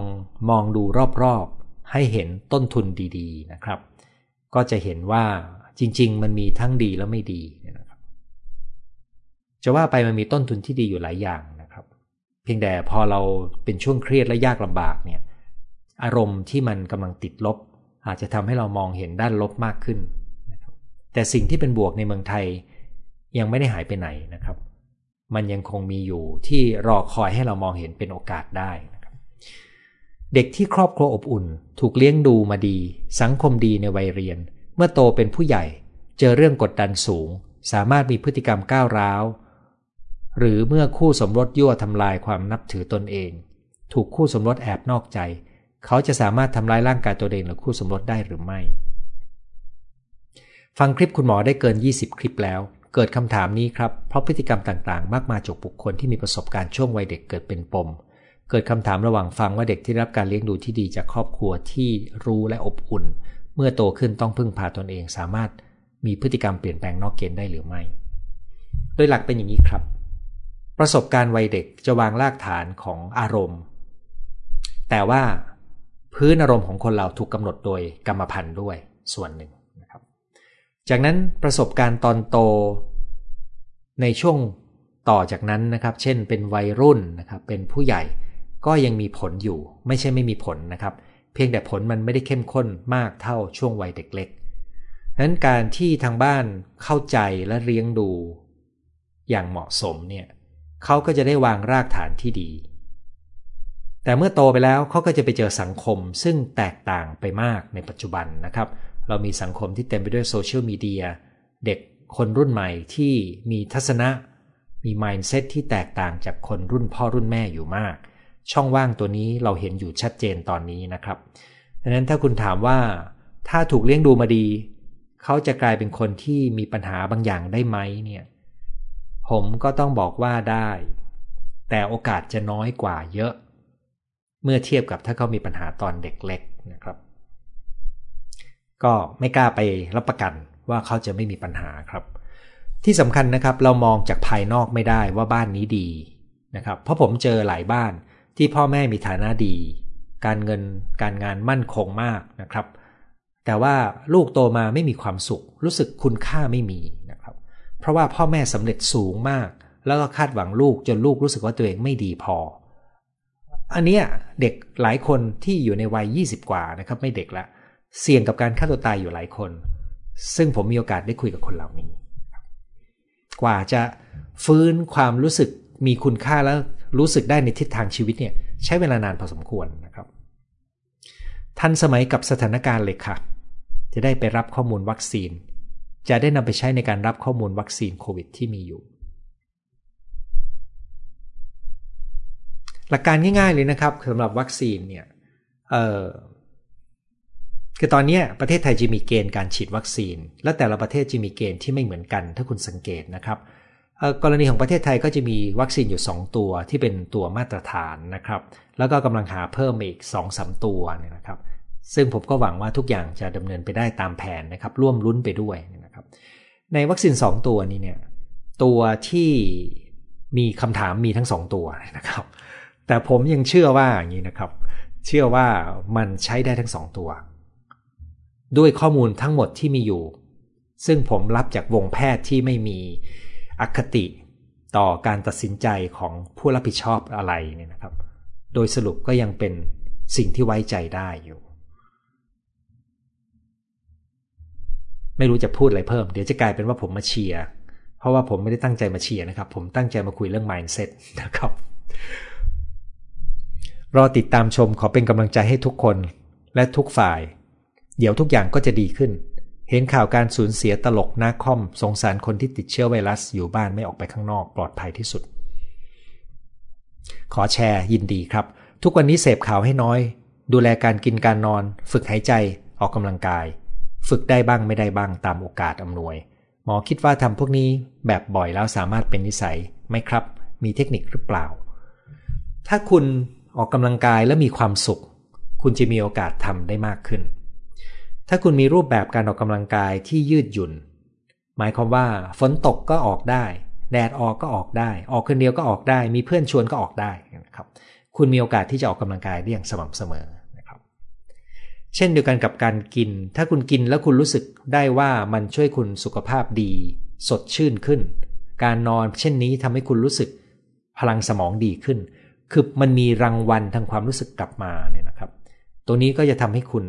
มองดูรอบๆ ให้เห็นต้นทุนดีๆนะครับ ก็จะเห็นว่าจริง ๆ มันมีทั้งดีและไม่ดีนะครับ จะว่าไปมันมีต้นทุนที่ดีอยู่หลายอย่างน เพียงแต่พอเราเป็นช่วงเครียดและยากลำบากเนี่ยอารมณ์ที่มันกำลังติดลบ อาจจะทำให้เรามองเห็นด้านลบมากขึ้นนะครับแต่สิ่งที่เป็นบวกในเมืองไทยยังไม่ได้หายไปไหนนะครับ มันยังคงมีอยู่ที่รอคอยให้เรามองเห็นเป็นโอกาสได้นะครับเด็กที่ครอบครัวอบอุ่น ถูกเลี้ยงดูมาดี สังคมดีในวัยเรียน เมื่อโตเป็นผู้ใหญ่ เจอเรื่องกดดันสูง สามารถมีพฤติกรรมก้าวร้าว หรือเมื่อคู่สมรสยั่วทำลายความนับถือตนเอง ถูกคู่สมรสแอบนอกใจ เขาจะสามารถทำร้ายร่างกายตัวเองหรือคู่สมรสได้หรือไม่ ฟังคลิปคุณหมอได้เกิน 20 คลิปแล้ว เกิดคำถามนี้ครับ เพราะพฤติกรรมต่างๆ มากมายจากบุคคลที่มีประสบการณ์ช่วงวัยเด็กเกิดเป็นปม เกิดคำถามระหว่างฟังว่าเด็กที่รับการเลี้ยงดูที่ดีจากครอบครัวที่รู้และอบอุ่น เมื่อโตขึ้นต้องพึ่งพาตนเองสามารถมีพฤติกรรมเปลี่ยนแปลงนอกเกณฑ์ได้หรือไม่ โดยหลักเป็นอย่างนี้ครับ ประสบการณ์วัยเด็กจะวางรากฐานของอารมณ์ แต่ว่าพื้นอารมณ์ของคนเราถูกกำหนดโดยกรรมพันธุ์ด้วยส่วนหนึ่งนะครับ จากนั้นประสบการณ์ตอนโต ในช่วงต่อจากนั้นนะครับ เช่นเป็นวัยรุ่นนะครับ เป็นผู้ใหญ่ก็ยังมีผลอยู่ ไม่ใช่ไม่มีผลนะครับ เพียงแต่ผลมันไม่ได้เข้มข้นมากเท่าช่วงวัยเด็กเล็กดังนั้นการที่ทางบ้านเข้าใจและเลี้ยงดู อย่างเหมาะสมเนี่ย เขาก็จะได้วางรากฐานที่ดี แต่เมื่อโตไปแล้วเขาก็จะไปเจอสังคมซึ่งแตกต่างไปมากในปัจจุบันนะครับ เรามีสังคมที่เต็มไปด้วยโซเชียลมีเดียเด็กคนรุ่นใหม่ที่มีทัศนะ มี mindset ที่แตกต่างจากคนรุ่นพ่อรุ่นแม่อยู่มาก ช่องว่างตัวนี้เราเห็นอยู่ชัดเจนตอนนี้นะครับดังนั้นถ้าคุณถามว่า ถ้าถูกเลี้ยงดูมาดี เขาจะกลายเป็นคนที่มีปัญหาบางอย่างได้ไหมเนี่ย ผมก็ต้องบอกว่าได้ แต่โอกาสจะน้อยกว่าเยอะ เมื่อเทียบกับถ้าเขามีปัญหาตอนเด็กเล็กนะครับ ก็ไม่กล้าไปรับประกันว่าเขาจะไม่มีปัญหาครับ ที่สำคัญนะครับเรามองจากภายนอกไม่ได้ว่าบ้านนี้ดีนะครับ เพราะผมเจอหลายบ้านที่พ่อแม่มีฐานะดี การเงินการงานมั่นคงมากนะครับ แต่ว่าลูกโตมาไม่มีความสุข รู้สึกคุณค่าไม่มี เพราะว่าพ่อแม่สำเร็จสูงมาก แล้วก็คาดหวังลูกจนลูกรู้สึกว่าตัวเองไม่ดีพอ อันนี้เด็กหลายคนที่อยู่ในวัย 20 กว่านะครับ ไม่เด็กละเสี่ยงกับการฆ่าตัวตายอยู่หลายคน ซึ่งผมมีโอกาสได้คุยกับคนเหล่านี้ กว่าจะฟื้นความรู้สึกมีคุณค่าแล้วรู้สึกได้ในทิศทางชีวิตเนี่ยใช้เวลานานพอสมควรนะครับ ทันสมัยกับสถานการณ์เลยค่ะ จะได้ไปรับข้อมูลวัคซีน จะได้นำไปใช้ในการรับข้อมูลวัคซีนโควิดที่มีอยู่ หลักการง่าย ๆเลยนะครับสำหรับวัคซีนเนี่ยเออคือตอนนี้ประเทศไทยจะมีเกณฑ์การฉีดวัคซีน และแต่ละประเทศจะมีเกณฑ์ที่ไม่เหมือนกัน ถ้าคุณสังเกตนะครับกรณีของประเทศไทยก็จะมีวัคซีนอยู่ 2 ตัวที่เป็นตัวมาตรฐานนะครับ แล้วก็กำลังหาเพิ่มอีก2อสตัวนะครับ ซึ่งผมก็หวังว่าทุกอย่างจะดำเนินไปได้ตามแผนนะครับ ร่วมลุ้นไปด้วย ในวัคซีน2ตัวนี้เนี่ย ตัวที่มีคำถามมีทั้ง2ตัวนะครับ แต่ผมยังเชื่อว่าอย่างนี้นะครับ เชื่อว่ามันใช้ได้ทั้ง2ตัว ด้วยข้อมูลทั้งหมดที่มีอยู่ ซึ่งผมรับจากวงแพทย์ที่ไม่มีอคติต่อการตัดสินใจของผู้รับผิดชอบอะไรเนี่ยนะครับ โดยสรุปก็ยังเป็นสิ่งที่ไว้ใจได้อยู่ ไม่รู้จะพูดอะไรเพิ่ม เดี๋ยวจะกลายเป็นว่าผมมาเชียร์เพราะว่าผมไม่ได้ตั้งใจมาเชียร์นะครับ ผมตั้งใจมาคุยเรื่อง mindset นะครับ รอติดตามชมขอเป็นกำลังใจให้ทุกคนและทุกฝ่าย เดี๋ยวทุกอย่างก็จะดีขึ้น เห็นข่าวการสูญเสียตลกนาคอม สงสารคนที่ติดเชื้อไวรัส อยู่บ้านไม่ออกไปข้างนอกปลอดภัยที่สุด ขอแชร์ยินดีครับ ทุกวันนี้เสพข่าวให้น้อย ดูแลการกินการนอน ฝึกหายใจออกกำลังกาย ฝึกได้บ้างไม่ได้บ้างตามโอกาสอำนวย หมอคิดว่าทำพวกนี้แบบบ่อยแล้วสามารถเป็นนิสัยไหมครับ มีเทคนิคหรือเปล่า ถ้าคุณออกกำลังกายและมีความสุข คุณจะมีโอกาสทำได้มากขึ้น ถ้าคุณมีรูปแบบการออกกำลังกายที่ยืดหยุ่น หมายความว่าฝนตกก็ออกได้ แดดออกก็ออกได้ ออกคนเดียวก็ออกได้ มีเพื่อนชวนก็ออกได้นะครับ คุณมีโอกาสที่จะออกกำลังกายได้อย่างสม่ำเสมอ เช่นเดียวกันกับการกิน ถ้าคุณกินแล้วคุณรู้สึกได้ว่ามันช่วยคุณสุขภาพดี สดชื่นขึ้น การนอนเช่นนี้ทำให้คุณรู้สึกพลังสมองดีขึ้น คือมันมีรางวัลทางความรู้สึกกลับมาเนี่ยนะครับ ตัวนี้ก็จะทำให้คุณ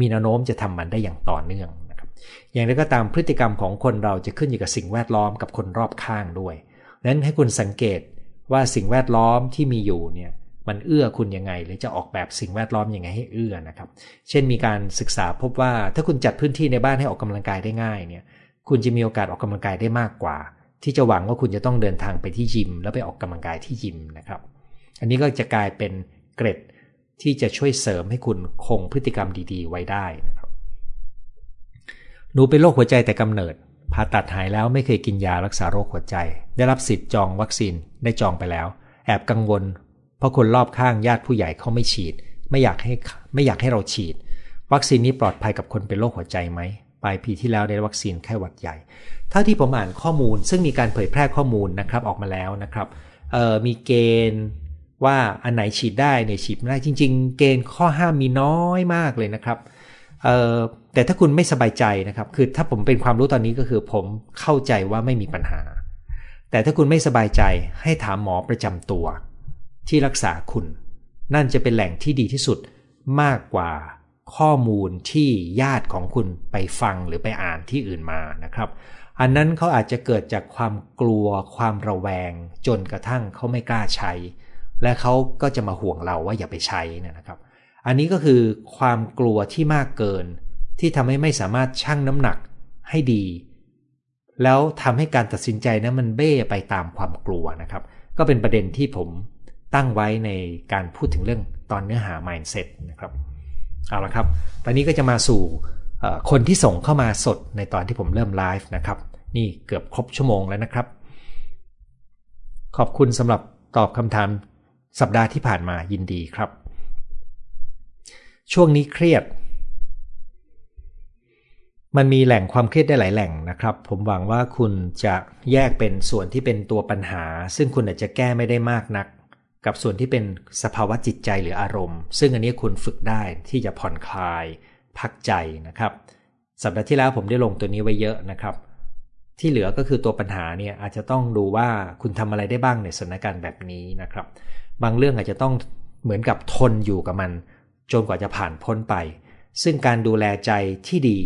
มีแนวโน้มจะทำมันได้อย่างต่อเนื่องนะครับ อย่างไรก็ตามพฤติกรรมของคนเราจะขึ้นอยู่กับสิ่งแวดล้อมกับคนรอบข้างด้วยนั้นให้คุณสังเกตว่าสิ่งแวดล้อมที่มีอยู่เนี่ย มันเอื้อคุณยังไง หรือจะออกแบบสิ่งแวดล้อมยังไงให้เอื้อนะครับ เช่นมีการศึกษาพบว่าถ้าคุณจัดพื้นที่ในบ้านให้ออกกำลังกายได้ง่ายเนี่ย คุณจะมีโอกาสออกกำลังกายได้มากกว่า ที่จะหวังว่าคุณจะต้องเดินทางไปที่ยิม แล้วไปออกกำลังกายที่ยิมนะครับ อันนี้ก็จะกลายเป็นเกร็ดที่จะช่วยเสริมให้คุณคงพฤติกรรมดี ๆ ไว้ได้นะครับหนูเป็นโรคหัวใจแต่กำเนิดผ่าตัดหายแล้วไม่เคยกินยารักษาโรคหัวใจ ได้รับสิทธิ์จองวัคซีนได้จองไปแล้ว แอบกังวล เพราะคนรอบข้างญาติผู้ใหญ่เขาไม่ฉีด ไม่อยากให้ไม่อยากให้เราฉีด วัคซีนนี้ปลอดภัยกับคนเป็นโรคหัวใจไหมปลายปีที่แล้วได้วัคซีนไข้หวัดใหญ่เท่าที่ผมอ่านข้อมูล ซึ่งมีการเผยแพร่ข้อมูลนะครับออกมาแล้วนะครับมีเกณฑ์ว่าอันไหนฉีดได้เนี่ยฉีดไม่ได้จริง ๆ เกณฑ์ข้อห้ามมีน้อยมากเลยนะครับแต่ถ้าคุณไม่สบายใจนะครับ คือถ้าผมเป็นความรู้ตอนนี้ก็คือผมเข้าใจว่าไม่มีปัญหา แต่ถ้าคุณไม่สบายใจให้ถามหมอประจำตัว ที่รักษาคุณ นั่นจะเป็นแหล่งที่ดีที่สุดมากกว่าข้อมูลที่ญาติของคุณไปฟังหรือไปอ่านที่อื่นมานะครับ อันนั้นเขาอาจจะเกิดจากความกลัวความระแวง จนกระทั่งเขาไม่กล้าใช้ และเขาก็จะมาห่วงเราว่าอย่าไปใช้นะครับ อันนี้ก็คือความกลัวที่มากเกิน ที่ทำให้ไม่สามารถชั่งน้ำหนักให้ดี แล้วทำให้การตัดสินใจนะมันเบ้ไปตามความกลัวนะครับ ก็เป็นประเด็นที่ผม ตั้งไว้ในการพูดถึงเรื่องตอนเนื้อหา mindset นะครับเอาละครับ ตอนนี้ก็จะมาสู่คนที่ส่งเข้ามาสดในตอนที่ผมเริ่มไลฟ์นะครับ นี่เกือบครบชั่วโมงแล้วนะครับ ขอบคุณสำหรับตอบคำถามสัปดาห์ที่ผ่านมายินดีครับ ช่วงนี้เครียด มันมีแหล่งความเครียดได้หลายแหล่งนะครับ ผมหวังว่าคุณจะแยกเป็นส่วนที่เป็นตัวปัญหา ซึ่งคุณอาจจะแก้ไม่ได้มากนัก กับส่วนที่เป็นสภาวะจิตใจหรืออารมณ์ ซึ่งอันนี้คุณฝึกได้ที่จะผ่อนคลายพักใจนะครับ สัปดาห์ที่แล้วผมได้ลงตัวนี้ไว้เยอะนะครับ ที่เหลือก็คือตัวปัญหาเนี่ยอาจจะต้องดูว่าคุณทำอะไรได้บ้างในสถานการณ์แบบนี้นะครับ บางเรื่องอาจจะต้องเหมือนกับทนอยู่กับมันจนกว่าจะผ่านพ้นไป ซึ่งการดูแลใจที่ดี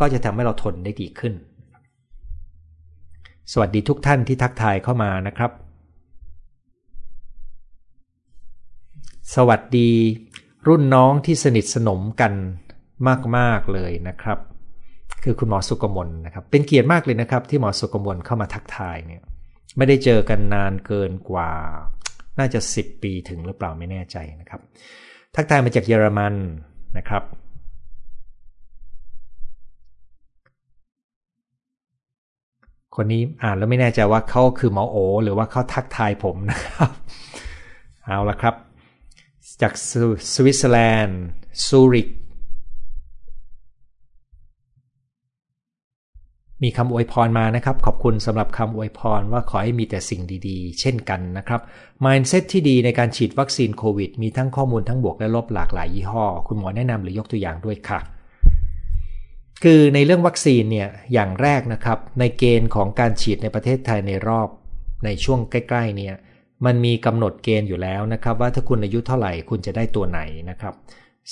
ก็จะทำให้เราทนได้ดีขึ้น สวัสดีทุกท่านที่ทักทายเข้ามานะครับ สวัสดี รุ่นน้องที่สนิทสนมกันมากๆเลยนะครับ คือคุณหมอสุกมลนะครับ เป็นเกียรติมากเลยนะครับ ที่หมอสุกมลเข้ามาทักทายเนี่ย ไม่ได้เจอกันนานเกินกว่า น่าจะ 10 ปีถึงหรือเปล่าไม่แน่ใจนะครับ ทักทายมาจากเยอรมันนะครับคนนี้อ่านแล้วไม่แน่ใจว่าเขาคือหมอโอ หรือว่าเขาทักทายผมนะครับ เอาละครับ จากสวิตเซอร์แลนด์ ซูริก มีคำอวยพรมานะครับ ขอบคุณสำหรับคำอวยพรว่าขอให้มีแต่สิ่งดีๆ เช่นกันนะครับ mindset ที่ดีในการฉีดวัคซีนโควิด มีทั้งข้อมูลทั้งบวกและลบหลากหลายยี่ห้อ คุณหมอแนะนำหรือยกตัวอย่างด้วยค่ะคือในเรื่องวัคซีนเนี่ยอย่างแรกนะครับ ในเกณฑ์ของการฉีดในประเทศไทยในรอบในช่วงใกล้ ๆ เนี่ย มันมีกำหนดเกณฑ์อยู่แล้วนะครับ ว่าถ้าคุณอายุเท่าไหร่คุณจะได้ตัวไหนนะครับ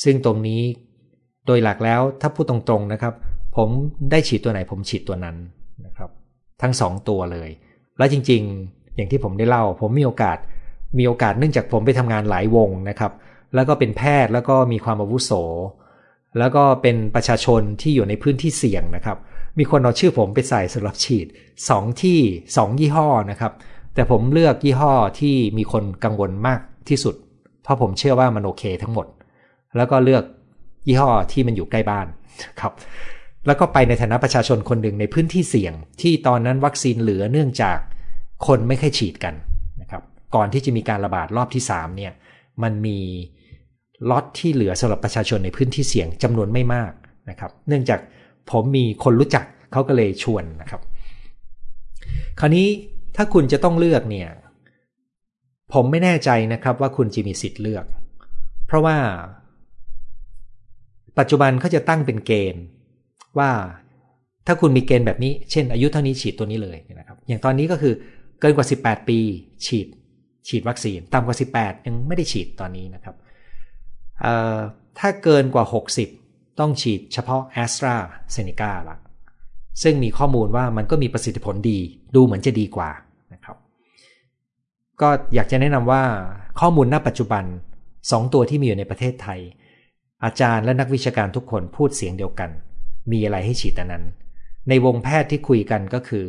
ซึ่งตรงนี้โดยหลักแล้วถ้าพูดตรงๆนะครับ ผมได้ฉีดตัวไหน ผมฉีดตัวนั้นนะครับ ทั้ง2ตัวเลย แล้วจริงๆ อย่างที่ผมได้เล่า ผมมีโอกาสมีโอกาสเนื่องจากผมไปทำงานหลายวงนะครับ แล้วก็เป็นแพทย์แล้วก็มีความอาวุโส แล้วก็เป็นประชาชนที่อยู่ในพื้นที่เสี่ยงนะครับ มีคนเอาชื่อผมไปใส่สำหรับฉีด 2 ที่ 2 ยี่ห้อนะครับ แต่ผมเลือกยี่ห้อที่มีคนกังวลมากที่สุด เพราะผมเชื่อว่ามันโอเคทั้งหมด แล้วก็เลือกยี่ห้อที่มันอยู่ใกล้บ้านครับ แล้วก็ไปในฐานะประชาชนคนหนึ่งในพื้นที่เสี่ยง ที่ตอนนั้นวัคซีนเหลือเนื่องจากคนไม่ค่อยฉีดกันนะครับ ก่อนที่จะมีการระบาดรอบที่3เนี่ย มันมีล็อตที่เหลือสำหรับประชาชนในพื้นที่เสี่ยงจำนวนไม่มากนะครับ เนื่องจากผมมีคนรู้จักเขาก็เลยชวนนะครับ คราวนี้ ถ้าคุณจะต้องเลือกเนี่ย ผมไม่แน่ใจนะครับว่าคุณจะมีสิทธิ์เลือก เพราะว่า ปัจจุบันเขาจะตั้งเป็นเกณฑ์ว่าถ้าคุณมีเกณฑ์แบบนี้ เช่น อายุเท่านี้ฉีดตัวนี้เลยนะครับ อย่างตอนนี้ก็คือเกินกว่า 18 ปี ฉีด ฉีดวัคซีน ต่ำกว่า 18 ยังไม่ได้ฉีดตอนนี้นะครับ ถ้าเกินกว่า 60 ต้องฉีดเฉพาะแอสตราเซเนกาละซึ่งมีข้อมูลว่ามันก็มีประสิทธิผลดี ดูเหมือนจะดีกว่า ก็อยากจะแนะนำว่าข้อมูลณปัจจุบัน2ตัวที่มีอยู่ในประเทศไทย อาจารย์และนักวิชาการทุกคนพูดเสียงเดียวกัน มีอะไรให้ฉีดอันนั้น ในวงแพทย์ที่คุยกันก็คือ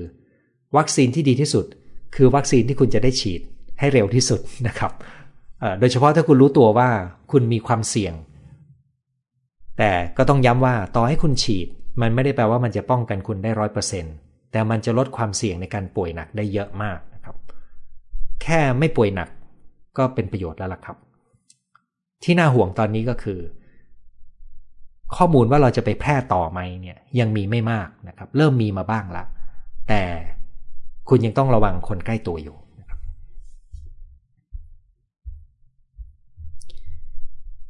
วัคซีนที่ดีที่สุด คือวัคซีนที่คุณจะได้ฉีดให้เร็วที่สุดนะครับโดยเฉพาะถ้าคุณรู้ตัวว่าคุณมีความเสี่ยง แต่ก็ต้องย้ำว่าต่อให้คุณฉีด มันไม่ได้แปลว่ามันจะป้องกันคุณได้ร้อยเปอร์เซ็นต์แต่มันจะลดความเสี่ยงในการป่วยหนักได้เยอะมาก แค่ไม่ป่วยหนัก ก็เป็นประโยชน์แล้วล่ะครับ ที่น่าห่วงตอนนี้ก็คือ ข้อมูลว่าเราจะไปแพร่ต่อไหมเนี่ยยังมีไม่มากนะครับ เริ่มมีมาบ้างละแต่คุณยังต้องระวังคนใกล้ตัวอยู่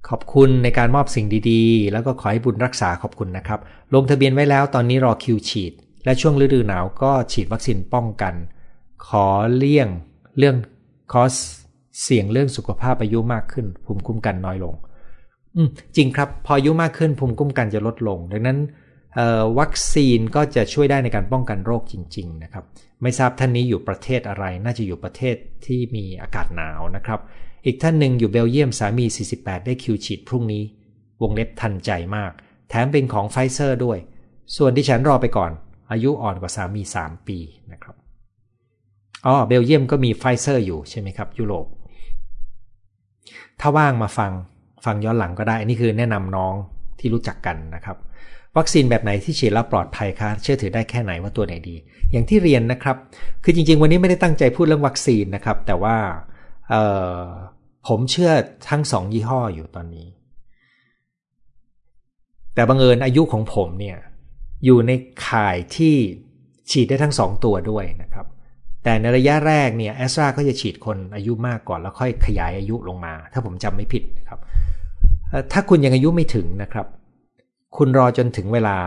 ขอบคุณในการมอบสิ่งดีๆ แล้วก็ขอให้บุญรักษาขอบคุณนะครับ ลงทะเบียนไว้แล้วตอนนี้รอคิวฉีด และช่วงฤดูหนาวก็ฉีดวัคซีนป้องกัน ขอเลี่ยง เรื่องคอสเสี่ยงเรื่องสุขภาพอายุมากขึ้น ภูมิคุ้มกันน้อยลงจริงครับ พออายุมากขึ้นภูมิคุ้มกันจะลดลง ดังนั้นวัคซีนก็จะช่วยได้ในการป้องกันโรคจริง ๆ นะครับ ไม่ทราบท่านนี้อยู่ประเทศอะไร น่าจะอยู่ประเทศที่มีอากาศหนาวนะครับ อีกท่านหนึ่งอยู่เบลเยียมสามี 48 ได้คิวฉีดพรุ่งนี้ วงเล็บทันใจมาก แถมเป็นของไฟเซอร์ด้วย ส่วนที่ฉันรอไปก่อน อายุอ่อนกว่าสามี 3 ปีนะครับ อ๋อเบลเยียมก็มีไฟเซอร์อยู่ใช่ไหมครับ ยุโรป ถ้าว่างมาฟังฟังย้อนหลังก็ได้ นี่คือแนะนำน้องที่รู้จักกันนะครับ วัคซีนแบบไหนที่ฉีดแล้วปลอดภัยคะเชื่อถือได้แค่ไหนว่าตัวไหนดี อย่างที่เรียนนะครับ คือจริง ๆ วันนี้ไม่ได้ตั้งใจพูดเรื่องวัคซีนนะครับ แต่ว่าผมเชื่อทั้งสองยี่ห้ออยู่ตอนนี้ แต่บังเอิญอายุของผมเนี่ยอยู่ในข่ายที่ฉีดได้ทั้งสองตัวด้วยนะครับ แต่ในระยะแรกเนี่ยแอสตราก็จะฉีดคนอายุมากก่อนแล้วค่อยขยายอายุลงมา ถ้าผมจำไม่ผิดนะครับ ถ้าคุณยังอายุไม่ถึงนะครับ คุณรอจนถึงเวลา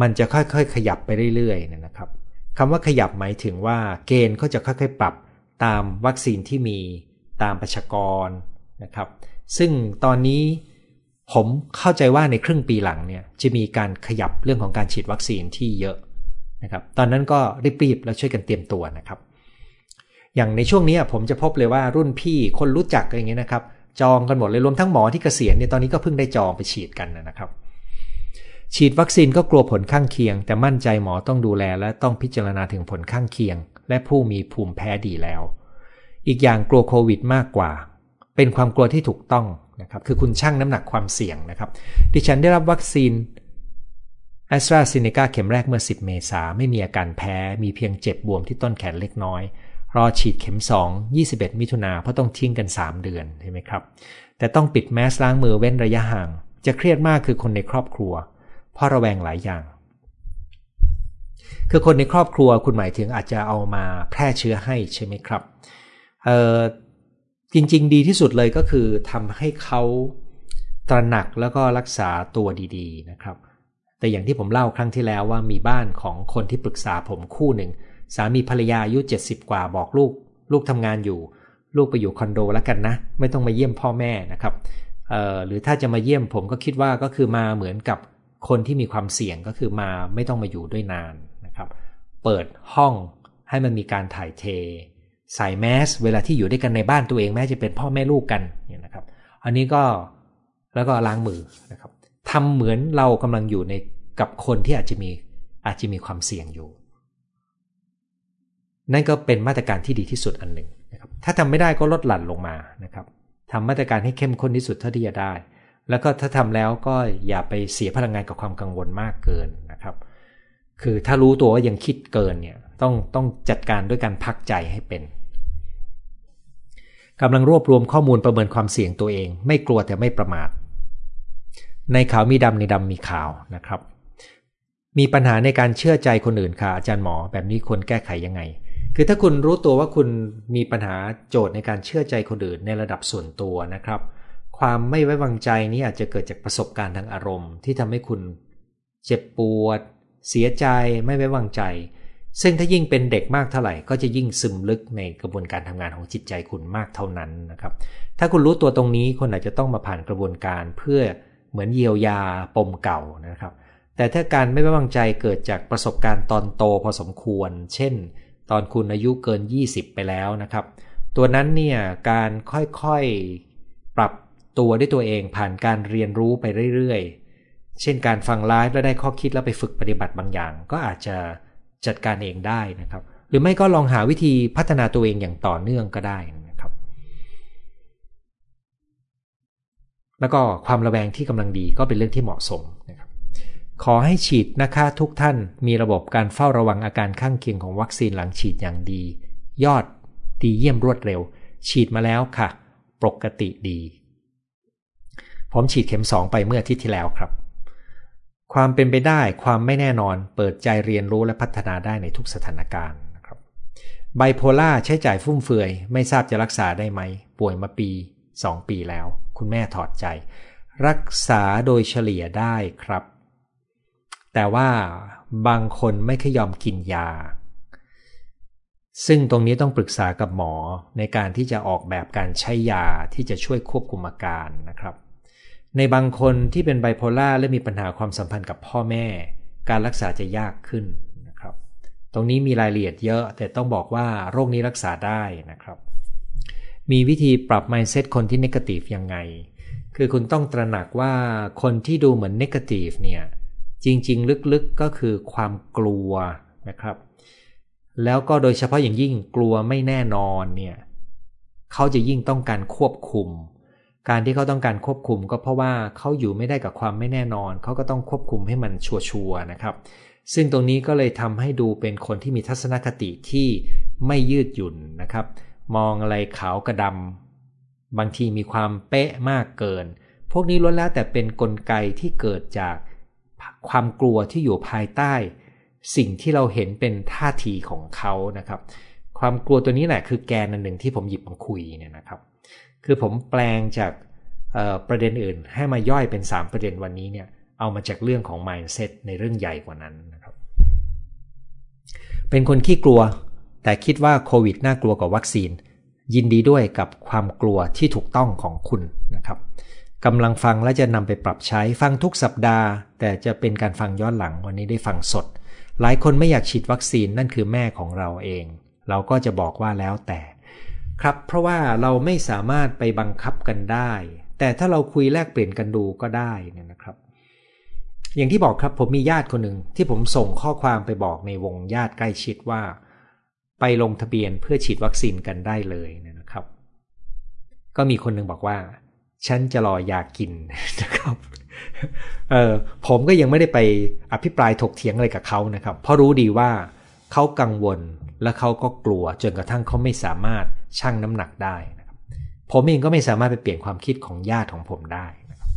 มันจะค่อยๆ ขยับไปเรื่อยๆนะครับคำว่าขยับหมายถึงว่าเกณฑ์เขาจะค่อยๆ ปรับตามวัคซีนที่มีตามประชากรนะครับ ซึ่งตอนนี้ผมเข้าใจว่าในครึ่งปีหลังเนี่ยจะมีการขยับเรื่องของการฉีดวัคซีนที่เยอะ นะครับตอนนั้นก็รีบๆแล้วช่วยกันเตรียมตัวนะครับ อย่างในช่วงนี้ผมจะพบเลยว่ารุ่นพี่คนรู้จักอย่างเงี้ยนะครับ จองกันหมดเลยรวมทั้งหมอที่เกษียณเนี่ยตอนนี้ก็เพิ่งได้จองไปฉีดกันนะครับ ฉีดวัคซีนก็กลัวผลข้างเคียง แต่มั่นใจหมอต้องดูแล และต้องพิจารณาถึงผลข้างเคียง และผู้มีภูมิแพ้ดีแล้ว อีกอย่างกลัวโควิดมากกว่า เป็นความกลัวที่ถูกต้องนะครับคือคุณชั่งน้ำหนักความเสี่ยงนะครับ ดิฉันได้รับวัคซีน แอสตราเซเนกาเข็มแรกเมื่อ 10 เมษาไม่มีอาการแพ้ มีเพียงเจ็บบวมที่ต้นแขนเล็กน้อย รอฉีดเข็ม 2 21 มิถุนาเพราะต้องทิ้งกัน 3 เดือนใช่ไหมครับ แต่ต้องปิดแมสล้างมือเว้นระยะห่าง จะเครียดมากคือคนในครอบครัว เพราะระแวงหลายอย่าง คือคนในครอบครัวคุณหมายถึงอาจจะเอามาแพร่เชื้อให้ใช่ไหมครับเออจริง ๆ ดีที่สุดเลยก็คือทำให้เขาตระหนักแล้วก็รักษาตัวดี ๆ นะครับ แต่อย่างที่ผมเล่าครั้งที่แล้วว่ามีบ้านของคนที่ปรึกษาผมคู่หนึ่ง สามีภรรยาอายุ 70 กว่าบอกลูก ลูกทำงานอยู่ ลูกไปอยู่คอนโดแล้วกันนะ ไม่ต้องมาเยี่ยมพ่อแม่นะครับหรือถ้าจะมาเยี่ยมผมก็คิดว่าก็คือมาเหมือนกับคนที่มีความเสี่ยงก็คือมาไม่ต้องมาอยู่ด้วยนานนะครับ เปิดห้องให้มันมีการถ่ายเท ใส่แมสเวลาที่อยู่ด้วยกันในบ้านตัวเองแม้จะเป็นพ่อแม่ลูกกันเนี่ยนะครับ อันนี้ก็แล้วก็ล้างมือนะครับ ทำเหมือนเรากำลังอยู่ในกับคนที่อาจจะมีอาจจะมีความเสี่ยงอยู่ นั่นก็เป็นมาตรการที่ดีที่สุดอันหนึ่งนะครับถ้าทำไม่ได้ก็ลดหลั่นลงมานะครับทำมาตรการให้เข้มข้นที่สุดเท่าที่จะได้ แล้วก็ถ้าทำแล้วก็อย่าไปเสียพลังงานกับความกังวลมากเกินนะครับ คือถ้ารู้ตัวว่ายังคิดเกินเนี่ยต้องต้องจัดการด้วยการพักใจให้เป็นกำลังรวบรวมข้อมูลประเมินความเสี่ยงตัวเอง ไม่กลัวแต่ไม่ประมาท ในขาวมีดำในดำมีขาวนะครับ มีปัญหาในการเชื่อใจคนอื่นค่ะอาจารย์หมอแบบนี้ควรแก้ไขยังไง คือถ้าคุณรู้ตัวว่าคุณมีปัญหาโจทย์ในการเชื่อใจคนอื่นในระดับส่วนตัวนะครับ ความไม่ไว้วางใจนี้อาจจะเกิดจากประสบการณ์ทางอารมณ์ ที่ทำให้คุณเจ็บปวด เสียใจไม่ไว้วางใจ ซึ่งถ้ายิ่งเป็นเด็กมากเท่าไหร่ ก็จะยิ่งซึมลึกในกระบวนการทำงานของจิตใจคุณมากเท่านั้นนะครับ ถ้าคุณรู้ตัวตรงนี้คุณอาจจะต้องมาผ่านกระบวนการเพื่อ เหมือนเยียวยาปมเก่านะครับ แต่ถ้าการไม่ไว้วางใจเกิดจากประสบการณ์ตอนโตพอสมควร เช่น ตอนคุณอายุเกิน 20 ไปแล้วนะครับ ตัวนั้นเนี่ยการค่อยๆปรับตัวด้วยตัวเองผ่านการเรียนรู้ไปเรื่อยๆ เช่นการฟังไลฟ์แล้วได้ข้อคิดแล้วไปฝึกปฏิบัติบางอย่าง ก็อาจจะจัดการเองได้นะครับ หรือไม่ก็ลองหาวิธีพัฒนาตัวเองอย่างต่อเนื่องก็ได้ แล้วก็ความระแวงที่กำลังดีก็เป็นเรื่องที่เหมาะสมนะครับขอให้ฉีดนะคะทุกท่านมีระบบการเฝ้าระวังอาการข้างเคียงของวัคซีนหลังฉีดอย่างดี ยอดดีเยี่ยมรวดเร็ว ฉีดมาแล้วค่ะ ปกติดี ผมฉีดเข็มสองไปเมื่ออาทิตย์ที่แล้วครับ ความเป็นไปได้ความไม่แน่นอนเปิดใจเรียนรู้และพัฒนาได้ในทุกสถานการณ์นะครับไบโพล่าใช้จ่ายฟุ่มเฟือย ไม่ทราบจะรักษาได้ไหม ป่วยมาปี 2 ปีแล้ว คุณแม่ถอดใจ รักษาโดยเฉลี่ยได้ครับ แต่ว่าบางคนไม่ค่อยยอมกินยา ซึ่งตรงนี้ต้องปรึกษากับหมอในการที่จะออกแบบการใช้ยาที่จะช่วยควบคุมอาการนะครับ ในบางคนที่เป็นไบโพล่าและมีปัญหาความสัมพันธ์กับพ่อแม่ การรักษาจะยากขึ้นนะครับ ตรงนี้มีรายละเอียดเยอะแต่ต้องบอกว่าโรคนี้รักษาได้นะครับ มีวิธีปรับ mindset คนที่นกาทีฟยังไง คือคุณต้องตระหนักว่าคนที่ดูเหมือนนกาทีฟเนี่ย จริง ๆ ลึกๆก็คือความกลัวนะครับ แล้วก็โดยเฉพาะอย่างยิ่งกลัวไม่แน่นอนเนี่ยเขาจะยิ่งต้องการควบคุม การที่เขาต้องการควบคุมก็เพราะว่าเขาอยู่ไม่ได้กับความไม่แน่นอน เขาก็ต้องควบคุมให้มันชัวร์ๆนะครับ ซึ่งตรงนี้ก็เลยทำให้ดูเป็นคนที่มีทัศนคติที่ไม่ยืดหยุ่นนะครับ มองอะไรขาวกระดำบางทีมีความเป๊ะมากเกิน พวกนี้ล้วนแล้วแต่เป็นนกลไกที่เกิดจากความกลัวที่อยู่ภายใต้ สิ่งที่เราเห็นเป็นท่าทีของเขานะครับ ความกลัวตัวนี้แหละคือแกนอันหนึ่งที่ผมหยิบมาคุยเนี่ยนะครับ คือผมแปลงจากประเด็นอื่นให้มาย่อยเป็น 3 ประเด็นวันนี้เนี่ยเอามาจากเรื่องของ mindset ในเรื่องใหญ่กว่านั้นนะครับ เป็นคนขี้กลัว แต่คิดว่าโควิดน่ากลัวกว่าวัคซีน ยินดีด้วยกับความกลัวที่ถูกต้องของคุณนะครับกำลังฟังและจะนำไปปรับใช้ฟังทุกสัปดาห์ แต่จะเป็นการฟังย้อนหลังวันนี้ได้ฟังสด หลายคนไม่อยากฉีดวัคซีนนั่นคือแม่ของเราเอง เราก็จะบอกว่าแล้วแต่ ครับเพราะว่าเราไม่สามารถไปบังคับกันได้ แต่ถ้าเราคุยแลกเปลี่ยนกันดูก็ได้นี่นะครับ อย่างที่บอกครับผมมีญาติคนหนึ่งที่ผมส่งข้อความไปบอกในวงญาติใกล้ชิดว่า ไปลงทะเบียนเพื่อฉีดวัคซีนกันได้เลยนะครับ ก็มีคนหนึ่งบอกว่า ฉันจะรอยากินนะครับเออผมก็ยังไม่ได้ไปอภิปรายถกเถียงอะไรกับเขานะครับ เพราะรู้ดีว่าเขากังวลและเขาก็กลัวจนกระทั่งเขาไม่สามารถชั่งน้ำหนักได้นะครับ ผมเองก็ไม่สามารถไปเปลี่ยนความคิดของญาติของผมได้นะครับ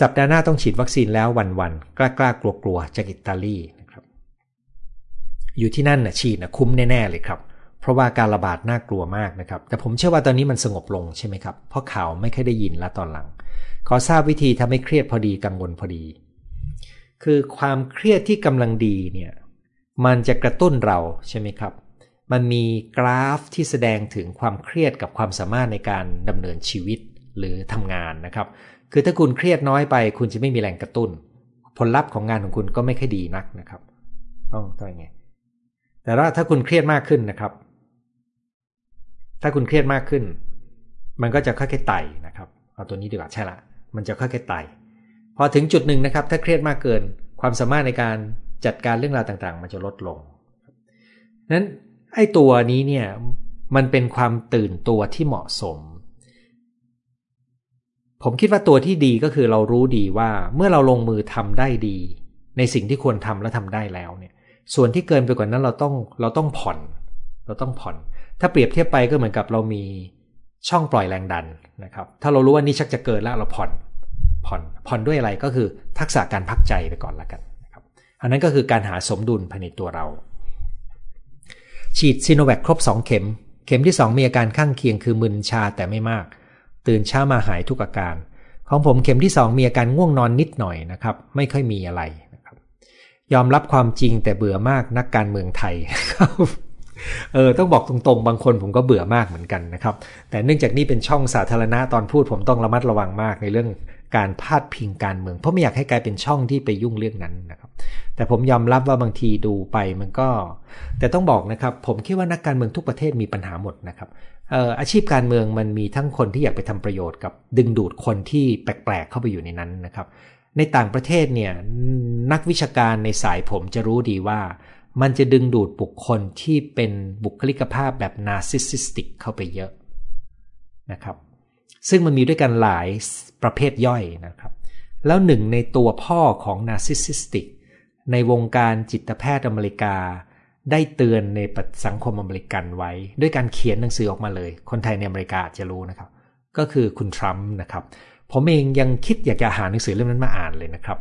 สัปดาห์หน้าต้องฉีดวัคซีนแล้ววันๆกล้ากล้ากลัวกลัวจากอิตาลี อยู่ที่นั่นนะฉีดนะคุ้มแน่ๆเลยครับ เพราะว่าการระบาดน่ากลัวมากนะครับ แต่ผมเชื่อว่าตอนนี้มันสงบลงใช่ไหมครับ เพราะข่าวไม่เคยได้ยินล้วตอนหลัง ขอทราบวิธีทำให้เครียดพอดีกังวลพอดี คือความเครียดที่กำลังดีเนี่ยมันจะกระตุ้นเราใช่ไหมครับ มันมีกราฟที่แสดงถึงความเครียดกับความสามารถในการดำเนินชีวิตหรือทำงานนะครับ คือถ้าคุณเครียดน้อยไป คุณจะไม่มีแรงกระตุ้น ผลลัพธ์ของงานของคุณก็ไม่ค่อยดีนักนะครับ ต้องต้องยังไง แต่ว่าถ้าคุณเครียดมากขึ้นนะครับ ถ้าคุณเครียดมากขึ้น มันก็จะค่อยๆไต่นะครับเอาตัวนี้ดีกว่าใช่ละ มันจะค่อยๆไต่พอถึงจุดหนึ่งนะครับ ถ้าเครียดมากเกิน ความสามารถในการจัดการเรื่องราวต่างๆ มันจะลดลงนั้นไอ้ตัวนี้เนี่ยมันเป็นความตื่นตัวที่เหมาะสม ผมคิดว่าตัวที่ดีก็คือเรารู้ดีว่าเมื่อเราลงมือทำได้ดี ในสิ่งที่ควรทำและทำได้แล้วเนี่ย ส่วนที่เกินไปกว่านั้นเราต้องเราต้องผ่อน เราต้องผ่อน ถ้าเปรียบเทียบไปก็เหมือนกับเรามีช่องปล่อยแรงดันนะครับ ถ้าเรารู้ว่านี่ชักจะเกินแล้วเราผ่อนผ่อนผ่อนด้วยอะไรก็คือทักษะการพักใจไปก่อนละกันนะครับอันนั้นก็คือการหาสมดุลภายในตัวเรา ฉีดซีโนแวคครบ 2 เข็ม เข็มที่ 2 มีอาการข้างเคียงคือมึนชาแต่ไม่มาก ตื่นเช้ามาหายทุกอาการ ของผมเข็มที่ 2 มีอาการง่วงนอนนิดหน่อยนะครับ ไม่ค่อยมีอะไร ยอมรับความจริงแต่เบื่อมากนักการเมืองไทยเออต้องบอกตรงๆ บางคนผมก็เบื่อมากเหมือนกันนะครับ แต่เนื่องจากนี่เป็นช่องสาธารณะตอนพูดผมต้องระมัดระวังมากในเรื่องการพาดพิงการเมือง เพราะไม่อยากให้กลายเป็นช่องที่ไปยุ่งเรื่องนั้นนะครับ แต่ผมยอมรับว่าบางทีดูไปมันก็ แต่ต้องบอกนะครับ ผมคิดว่านักการเมืองทุกประเทศมีปัญหาหมดนะครับอาชีพการเมืองมันมีทั้งคนที่อยากไปทำประโยชน์กับดึงดูดคนที่แปลกๆเข้าไปอยู่ในนั้นนะครับ ในต่างประเทศเนี่ยนักวิชาการในสายผมจะรู้ดีว่า มันจะดึงดูดบุคคลที่เป็นบุคลิกภาพแบบ narcissistic เข้าไปเยอะนะครับ ซึ่งมันมีด้วยกันหลายประเภทย่อยนะครับ แล้วหนึ่งในตัวพ่อของ narcissistic ในวงการจิตแพทย์อเมริกา ได้เตือนในสังคมอเมริกันไว้ ด้วยการเขียนหนังสือออกมาเลย คนไทยในอเมริกาจะรู้นะครับ ก็คือคุณทรัมป์นะครับ ผมเองยังคิดอยากจะหาหนังสือเล่มนั้นมาอ่านเลยนะครับ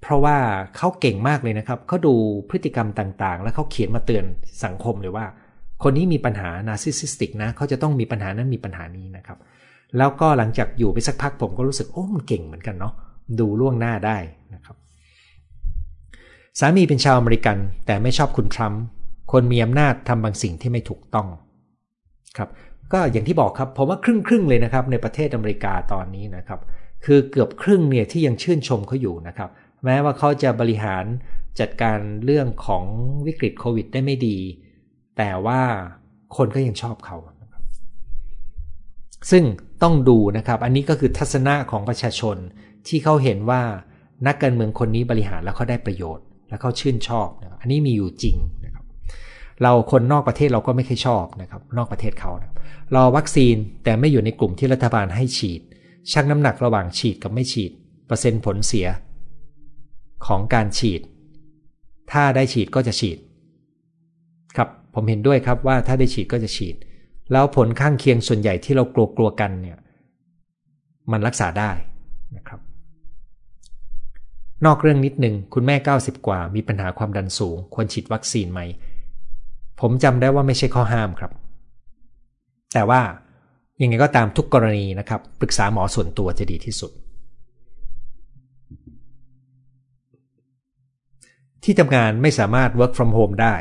เพราะว่าเขาเก่งมากเลยนะครับเขาดูพฤติกรรมต่างๆ แล้วเขาเขียนมาเตือนสังคมเลยว่า คนนี้มีปัญหา narcissistic นะเขาจะต้องมีปัญหานั้นมีปัญหานี้นะครับ แล้วก็หลังจากอยู่ไปสักพักผมก็รู้สึกโอ้มันเก่งเหมือนกันเนาะดูล่วงหน้าได้นะครับ สามีเป็นชาวอเมริกัน แต่ไม่ชอบคุณทรัมป์คนมีอำนาจทำบางสิ่งที่ไม่ถูกต้องครับ ก็อย่างที่บอกครับผมว่าครึ่งครึ่งเลยนะครับในประเทศอเมริกาตอนนี้นะครับ คือเกือบครึ่งเนี่ยที่ยังชื่นชมเขาอยู่นะครับ แม้ว่าเขาจะบริหารจัดการเรื่องของวิกฤตโควิดได้ไม่ดี แต่ว่าคนก็ยังชอบเขาซึ่งต้องดูนะครับ อันนี้ก็คือทัศนะของประชาชนที่เขาเห็นว่านักการเมืองคนนี้บริหารแล้วเขาได้ประโยชน์ และเขาชื่นชอบนะอันนี้มีอยู่จริงนะครับ เราคนนอกประเทศเราก็ไม่เคยชอบนะครับ นอกประเทศเขานะ รอวัคซีนแต่ไม่อยู่ในกลุ่มที่รัฐบาลให้ฉีด ชั่งน้ำหนักระหว่างฉีดกับไม่ฉีด เปอร์เซ็นต์ผลเสีย ของการฉีด ถ้าได้ฉีดก็จะฉีด ครับผมเห็นด้วยครับว่าถ้าได้ฉีดก็จะฉีด แล้วผลข้างเคียงส่วนใหญ่ที่เรากลัวกลัวกันเนี่ยมันรักษาได้นะครับ นอกเรื่องนิดหนึ่งคุณแม่ 90 กว่ามีปัญหาความดันสูง ควรฉีดวัคซีนไหม ผมจำได้ว่าไม่ใช่ข้อห้ามครับ แต่ว่ายังไงก็ตามทุกกรณีนะครับ ปรึกษาหมอส่วนตัวจะดีที่สุด ที่ทำงานไม่สามารถ work from home ได้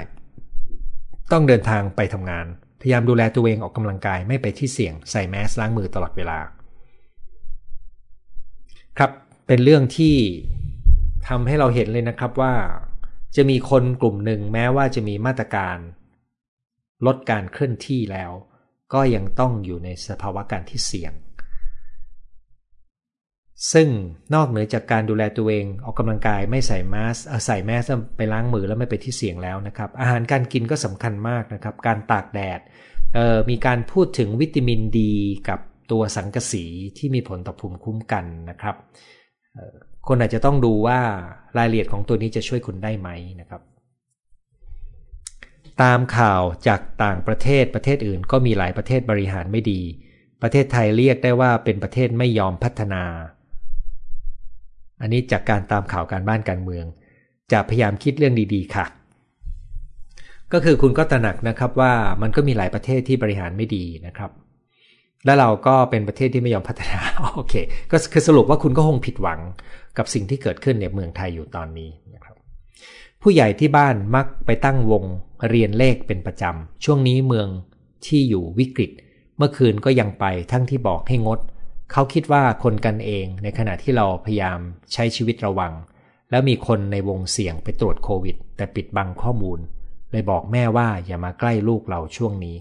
ต้องเดินทางไปทำงาน พยายามดูแลตัวเองออกกำลังกายไม่ไปที่เสี่ยงใส่แมสล้างมือตลอดเวลา ครับเป็นเรื่องที่ทำให้เราเห็นเลยนะครับว่า จะมีคนกลุ่มหนึ่งแม้ว่าจะมีมาตรการ ลดการเคลื่อนที่แล้ว ก็ยังต้องอยู่ในสภาวะการที่เสี่ยง ซึ่งนอกเหนือจากการดูแลตัวเองออกกำลังกายไม่ใส่แมสใส่แมสไปล้างมือแล้วไม่ไปที่เสี่ยงแล้วนะครับ อาหารการกินก็สำคัญมากนะครับ การตากแดดมีการพูดถึงวิตามินดีกับตัวสังกะสีที่มีผลต่อภูมิคุ้มกันนะครับคนอาจจะต้องดูว่ารายละเอียดของตัวนี้จะช่วยคุณได้ไหมนะครับ ตามข่าวจากต่างประเทศประเทศอื่น ก็มีหลายประเทศบริหารไม่ดี ประเทศไทยเรียกได้ว่าเป็นประเทศไม่ยอมพัฒนา อันนี้จากการตามข่าวการบ้านการเมือง จะพยายามคิดเรื่องดีๆ ค่ะ ก็คือคุณก็ตระหนักนะครับว่ามันก็มีหลายประเทศที่บริหารไม่ดีนะครับ และเราก็เป็นประเทศที่ไม่ยอมพัฒนาโอเค ก็คือสรุปว่าคุณก็คงผิดหวังกับสิ่งที่เกิดขึ้นในเมืองไทยอยู่ตอนนี้นะครับ ผู้ใหญ่ที่บ้านมักไปตั้งวง เรียนเลขเป็นประจำ ช่วงนี้เมืองที่อยู่วิกฤต เมื่อคืนก็ยังไปทั้งที่บอกให้งด เขาคิดว่าคนกันเองในขณะที่เราพยายามใช้ชีวิตระวัง แล้วมีคนในวงเสี่ยงไปตรวจโควิด แต่ปิดบังข้อมูล เลยบอกแม่ว่าอย่ามาใกล้ลูกเราช่วงนี้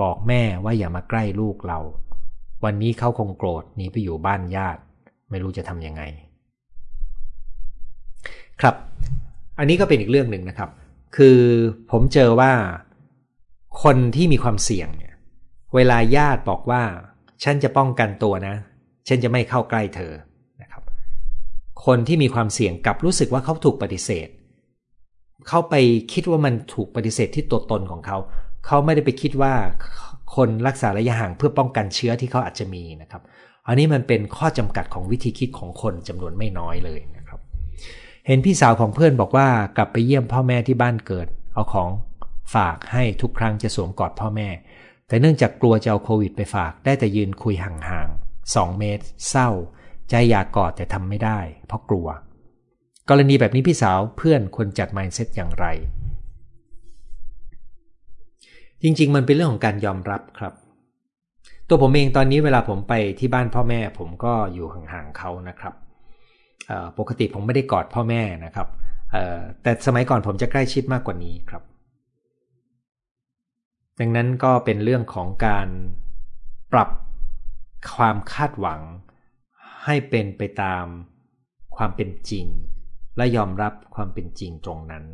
บอกแม่ว่าอย่ามาใกล้ลูกเรา วันนี้เขาคงโกรธหนีไปอยู่บ้านญาติ ไม่รู้จะทำยังไง ครับ อันนี้ก็เป็นอีกเรื่องหนึ่งนะครับ คือผมเจอว่าคนที่มีความเสี่ยงเนี่ยเวลาญาติบอกว่า ฉันจะป้องกันตัวนะ ฉันจะไม่เข้าใกล้เธอนะครับ คนที่มีความเสี่ยงกลับรู้สึกว่าเขาถูกปฏิเสธ เขาไปคิดว่ามันถูกปฏิเสธที่ตัวตนของเขา เขาไม่ได้ไปคิดว่าคนรักษาระยะห่างเพื่อป้องกันเชื้อที่เขาอาจจะมีนะครับ อันนี้มันเป็นข้อจำกัดของวิธีคิดของคนจำนวนไม่น้อยเลยนะ เห็นพี่สาวของเพื่อนบอกว่ากลับไปเยี่ยมพ่อแม่ที่บ้านเกิด เอาของฝากให้ทุกครั้งจะสวมกอดพ่อแม่ แต่เนื่องจากกลัวจะเอาโควิดไปฝากได้แต่ยืนคุยห่างๆ2เมตร เศร้า ใจอยากกอดแต่ทำไม่ได้ เพราะกลัว กรณีแบบนี้พี่สาวเพื่อนควรจัด mindset อย่างไร จริงๆ มันเป็นเรื่องของการยอมรับครับ ตัวผมเองตอนนี้เวลาผมไปที่บ้านพ่อแม่ ผมก็อยู่ห่างๆเขานะครับ ปกติผมไม่ได้กอดพ่อแม่นะครับแต่สมัยก่อนผมจะใกล้ชิดมากกว่านี้ครับ ดังนั้นก็เป็นเรื่องของการปรับความคาดหวัง ให้เป็นไปตามความเป็นจริง และยอมรับความเป็นจริงตรงนั้น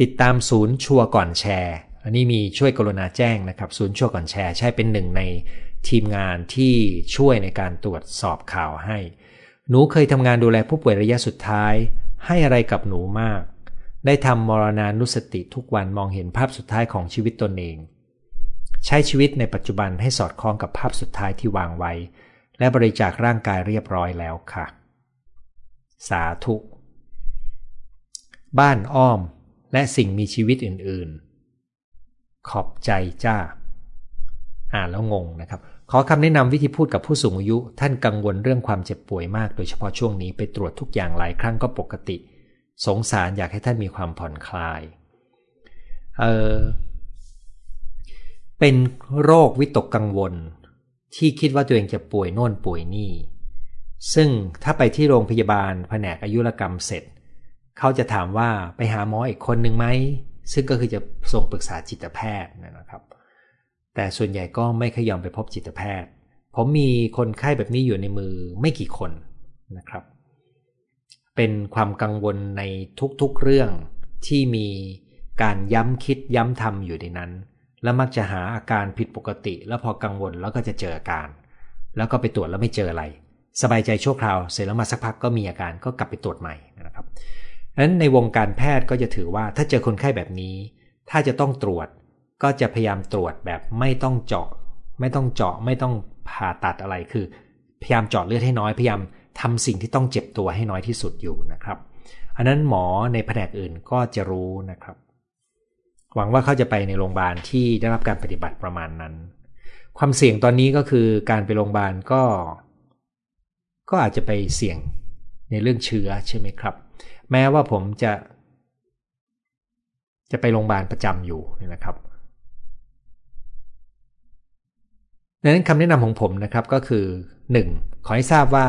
ติดตามศูนย์ชัวก่อนแชร์ อันนี้มีช่วยกรุณาแจ้งนะครับศูนย์ชัวยก่อนแชร์ ใช่เป็นหนึ่งในทีมงานที่ช่วยในการตรวจสอบข่าวให้ หนูเคยทำงานดูแลผู้ป่วยระยะสุดท้าย ให้อะไรกับหนูมาก ได้ทำมรณานุสติทุกวันมองเห็นภาพสุดท้ายของชีวิตตนเอง ใช้ชีวิตในปัจจุบันให้สอดคล้องกับภาพสุดท้ายที่วางไว้ และบริจาคร่างกายเรียบร้อยแล้วค่ะ สาธุ บ้านอ้อม และสิ่งมีชีวิตอื่นๆ ขอบใจจ้า อ่านแล้วงงนะครับ ขอคำแนะนำวิธีพูดกับผู้สูงอายุ ท่านกังวลเรื่องความเจ็บป่วยมาก โดยเฉพาะช่วงนี้ไปตรวจทุกอย่างหลายครั้งก็ปกติ สงสารอยากให้ท่านมีความผ่อนคลาย เออเป็นโรควิตกกังวล ที่คิดว่าตัวเองจะป่วยโน่นป่วยนี่ ซึ่งถ้าไปที่โรงพยาบาลแผนกอายุรกรรมเสร็จ เขาจะถามว่าไปหาหมออีกคนหนึ่งไหม ซึ่งก็คือจะส่งปรึกษาจิตแพทย์นะครับ แต่ส่วนใหญ่ก็ไม่ขยอมไปพบจิตแพทย์ ผมมีคนไข้แบบนี้อยู่ในมือไม่กี่คนนะครับ เป็นความกังวลในทุกๆเรื่องที่มีการย้ำคิดย้ำทำอยู่ในนั้น แล้วมักจะหาอาการผิดปกติ แล้วพอกังวลแล้วก็จะเจออาการ แล้วก็ไปตรวจแล้วไม่เจออะไร สบายใจชั่วคราวเสร็จแล้วมาสักพักก็มีอาการก็กลับไปตรวจใหม่นะครับ นั้นในวงการแพทย์ก็จะถือว่าถ้าเจอคนไข้แบบนี้ ถ้าจะต้องตรวจก็จะพยายามตรวจแบบไม่ต้องเจาะ ไม่ต้องเจาะไม่ต้องผ่าตัดอะไรคือ พยายามเจาะเลือดให้น้อยพยายามทำสิ่งที่ต้องเจ็บตัวให้น้อยที่สุดอยู่นะครับ อันนั้นหมอในแผนกอื่นก็จะรู้นะครับ หวังว่าเขาจะไปในโรงพยาบาลที่ได้รับการปฏิบัติประมาณนั้น ความเสี่ยงตอนนี้ก็คือการไปโรงพยาบาลก็ ก็อาจจะไปเสี่ยงในเรื่องเชื้อใช่ไหมครับ แม้ว่าผมจะ จะไปโรงพยาบาลประจำอยู่นะครับดังนั้นคำแนะนำของผมนะครับก็คือ 1. ขอให้ทราบว่า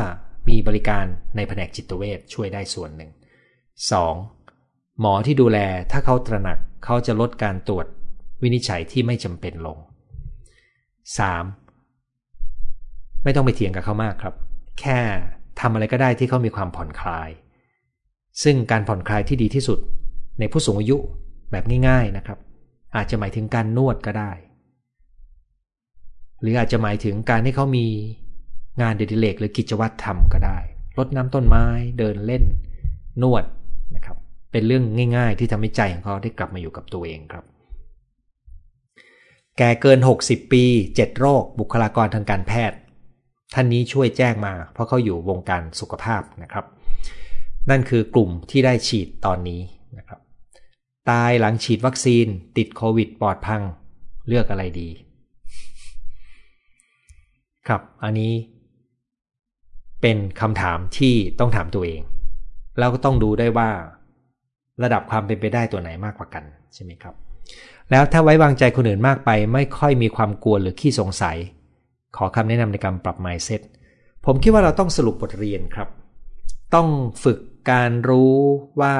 มีบริการในแผนกจิตเวชช่วยได้ส่วนหนึ่ง 2. หมอที่ดูแลถ้าเขาตระหนักเขาจะลดการตรวจวินิจฉัยที่ไม่จำเป็นลง 3. ไม่ต้องไปเถียงกับเขามากครับ แค่ทำอะไรก็ได้ที่เขามีความผ่อนคลาย ซึ่งการผ่อนคลายที่ดีที่สุด ในผู้สูงอายุแบบง่าย ๆนะครับ อาจจะหมายถึงการนวดก็ได้ หรืออาจจะหมายถึงการที่เขามีงานเดดิเลกหรือกิจวัตรทำก็ได้รดน้ำต้นไม้เดินเล่น นวดนะครับ เป็นเรื่องง่ายๆ ที่ทำให้ใจของเขาได้กลับมาอยู่กับตัวเองครับ แก่เกิน 60 ปี 7 โรค บุคลากรทางการแพทย์ ท่านนี้ช่วยแจ้งมา เพราะเขาอยู่วงการสุขภาพนะครับ นั่นคือกลุ่มที่ได้ฉีดตอนนี้นะครับ ตายหลังฉีดวัคซีนติดโควิดปอดพังเลือกอะไรดี ครับ อันนี้ เป็นคำถามที่ต้องถามตัวเอง แล้วก็ต้องดูได้ว่า ระดับความเป็นไปได้ตัวไหนมากกว่ากันใช่ไหมครับ แล้วถ้าไว้วางใจคนอื่นมากไป ไม่ค่อยมีความกลัวหรือขี้สงสัย ขอคำแนะนำในการปรับ mindset ผมคิดว่าเราต้องสรุปบทเรียนครับ ต้องฝึก การรู้ว่า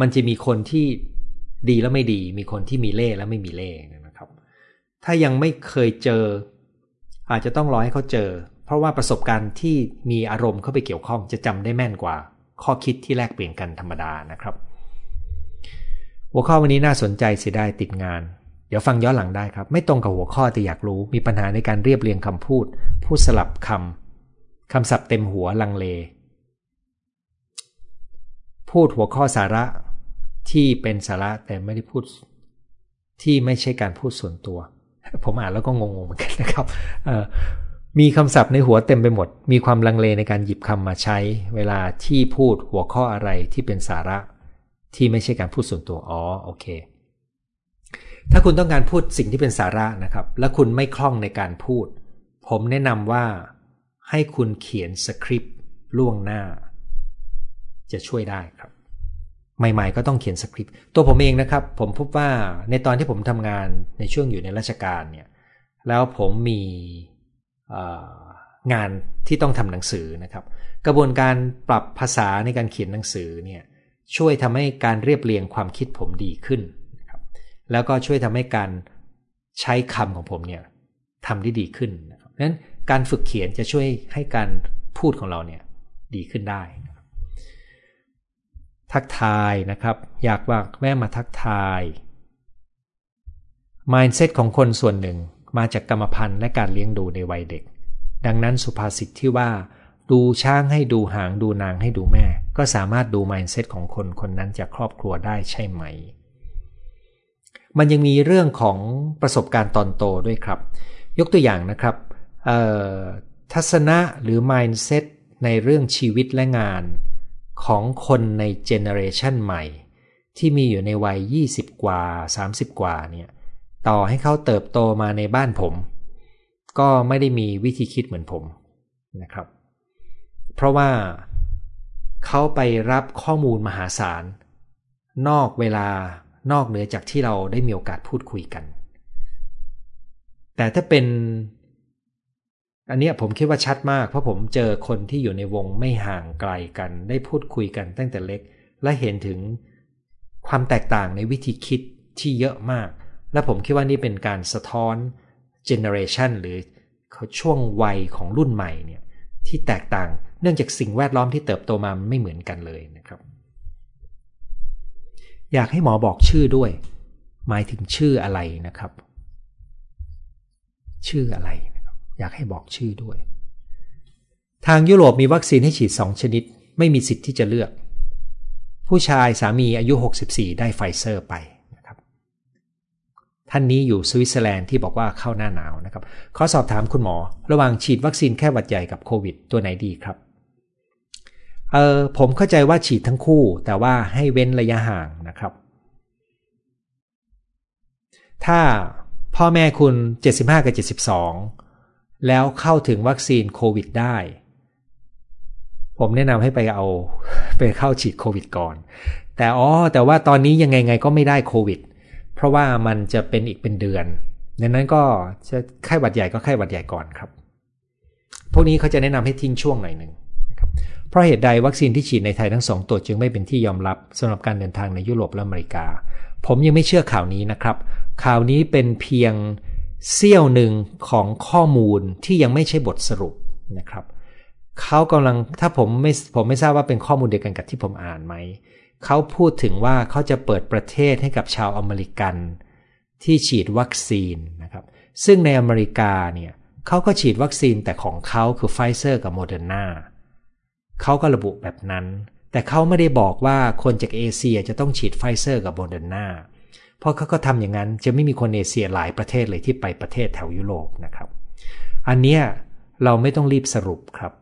มันจะมีคนที่ดีแล้วไม่ดี มีคนที่มีเล่และไม่มีเล่นะครับ ถ้ายังไม่เคยเจอ อาจจะต้องรอให้เขาเจอ เพราะว่าประสบการณ์ที่มีอารมณ์เข้าไปเกี่ยวข้องจะจำได้แม่นกว่า ข้อคิดที่แลกเปลี่ยนกันธรรมดานะครับ หัวข้อวันนี้น่าสนใจเสียดายติดงาน เดี๋ยวฟังย้อนหลังได้ครับ ไม่ตรงกับหัวข้อแต่อยากรู้มีปัญหาในการเรียบเรียงคำพูด พูดสลับคำคำศัพท์เต็มหัวลังเล พูดหัวข้อสาระที่เป็นสาระแต่ไม่ได้พูดที่ไม่ใช่การพูดส่วนตัว ผมอ่านแล้วก็งงๆเหมือนกันนะครับมีคำศัพท์ในหัวเต็มไปหมด มีความลังเลในการหยิบคำมาใช้ เวลาที่พูดหัวข้ออะไรที่เป็นสาระ ที่ไม่ใช่การพูดส่วนตัวอ๋อโอเค ถ้าคุณต้องการพูดสิ่งที่เป็นสาระนะครับ และคุณไม่คล่องในการพูด ผมแนะนำว่าให้คุณเขียนสคริปต์ล่วงหน้า จะช่วยได้ครับ ใหม่ๆก็ต้องเขียนสคริปต์ตัวผมเองนะครับ ผมพบว่าในตอนที่ผมทำงานในช่วงอยู่ในราชการเนี่ยแล้วผมมีงานที่ต้องทำหนังสือนะครับ กระบวนการปรับภาษาในการเขียนหนังสือเนี่ยช่วยทำให้การเรียบเรียงความคิดผมดีขึ้นนะครับแล้วก็ช่วยทำให้การใช้คำของผมเนี่ยทำได้ดีขึ้นนะครับนั้นการฝึกเขียนจะช่วยให้การพูดของเราเนี่ยดีขึ้นได้ ทักทายนะครับ อยากว่าแม่มาทักทาย mindset ของคนส่วนหนึ่งมาจากกรรมพันธุ์และการเลี้ยงดูในวัยเด็ก ดังนั้นสุภาษิตที่ว่า ดูช้างให้ดูหางดูนางให้ดูแม่ ก็สามารถดู mindset ของคนคนนั้นจากครอบครัวได้ใช่ไหม มันยังมีเรื่องของประสบการณ์ตอนโตด้วยครับ ยกตัวอย่างนะครับทัศนะหรือ mindset ในเรื่องชีวิตและงาน ของคนในเจเนอเรชันใหม่ ที่มีอยู่ในวัย 20 กว่า 30 กว่าเนี่ยต่อให้เขาเติบโตมาในบ้านผม ก็ไม่ได้มีวิธีคิดเหมือนผมนะครับ เพราะว่าเขาไปรับข้อมูลมหาศาล นอกเวลานอกเหนือจากที่เราได้มีโอกาสพูดคุยกัน แต่ถ้าเป็น อันนี้ผมคิดว่าชัดมาก เพราะผมเจอคนที่อยู่ในวงไม่ห่างไกลกัน ได้พูดคุยกันตั้งแต่เล็ก และเห็นถึงความแตกต่างในวิธีคิดที่เยอะมาก และผมคิดว่านี่เป็นการสะท้อนเจเนอเรชันหรือช่วงวัยของรุ่นใหม่เนี่ยที่แตกต่างเนื่องจากสิ่งแวดล้อมที่เติบโตมาไม่เหมือนกันเลยนะครับ อยากให้หมอบอกชื่อด้วย หมายถึงชื่ออะไรนะครับ ชื่ออะไร อยากให้บอกชื่อด้วย ทางยุโรปมีวัคซีนให้ฉีดสองชนิด ไม่มีสิทธิ์ที่จะเลือก ผู้ชายสามีอายุ 64 ได้ไฟเซอร์ไปนะครับ ท่านนี้อยู่สวิตเซอร์แลนด์ที่บอกว่าเข้าหน้าหนาวนะครับ ขอสอบถามคุณหมอ ระหว่างฉีดวัคซีนแค่หวัดใหญ่กับโควิด ตัวไหนดีครับเออผมเข้าใจว่าฉีดทั้งคู่ แต่ว่าให้เว้นระยะห่างนะครับ ถ้าพ่อแม่คุณ 75 กับ 72 แล้วเข้าถึงวัคซีนโควิดได้ ผมแนะนำให้ไปเอาไปเข้าฉีดโควิดก่อน แต่อ๋อแต่ว่าตอนนี้ยังไงไงก็ไม่ได้โควิด เพราะว่ามันจะเป็นอีกเป็นเดือนดังนั้นก็จะไข้หวัดใหญ่ก็ไข้หวัดใหญ่ก่อนครับ พวกนี้เขาจะแนะนำให้ทิ้งช่วงหน่อยหนึ่งครับเพราะเหตุใดวัคซีนที่ฉีดในไทยทั้งสองตัวจึงไม่เป็นที่ยอมรับสำหรับการเดินทางในยุโรปและอเมริกา ผมยังไม่เชื่อข่าวนี้นะครับ ข่าวนี้เป็นเพียง เสี้ยวหนึ่งของข้อมูลที่ยังไม่ใช่บทสรุปนะครับเขากำลังถ้าผมไม่ผมไม่ทราบว่าเป็นข้อมูลเดียวกันกับที่ผมอ่านไหมเขาพูดถึงว่าเขาจะเปิดประเทศให้กับชาวอเมริกัน ที่ฉีดวัคซีนนะครับ ซึ่งในอเมริกาเนี่ยเขาก็ฉีดวัคซีนแต่ของเขาคือไฟเซอร์กับโมเดอร์นาเขาก็ระบุแบบนั้น แต่เขาไม่ได้บอกว่าคนจากเอเชียจะต้องฉีดไฟเซอร์กับโมเดอร์นา เพราะเขาก็ทำอย่างนั้นจะไม่มีคนเอเชียหลายประเทศเลยที่ไปประเทศแถวยุโรปนะครับ อันเนี้ยเราไม่ต้องรีบสรุปครับ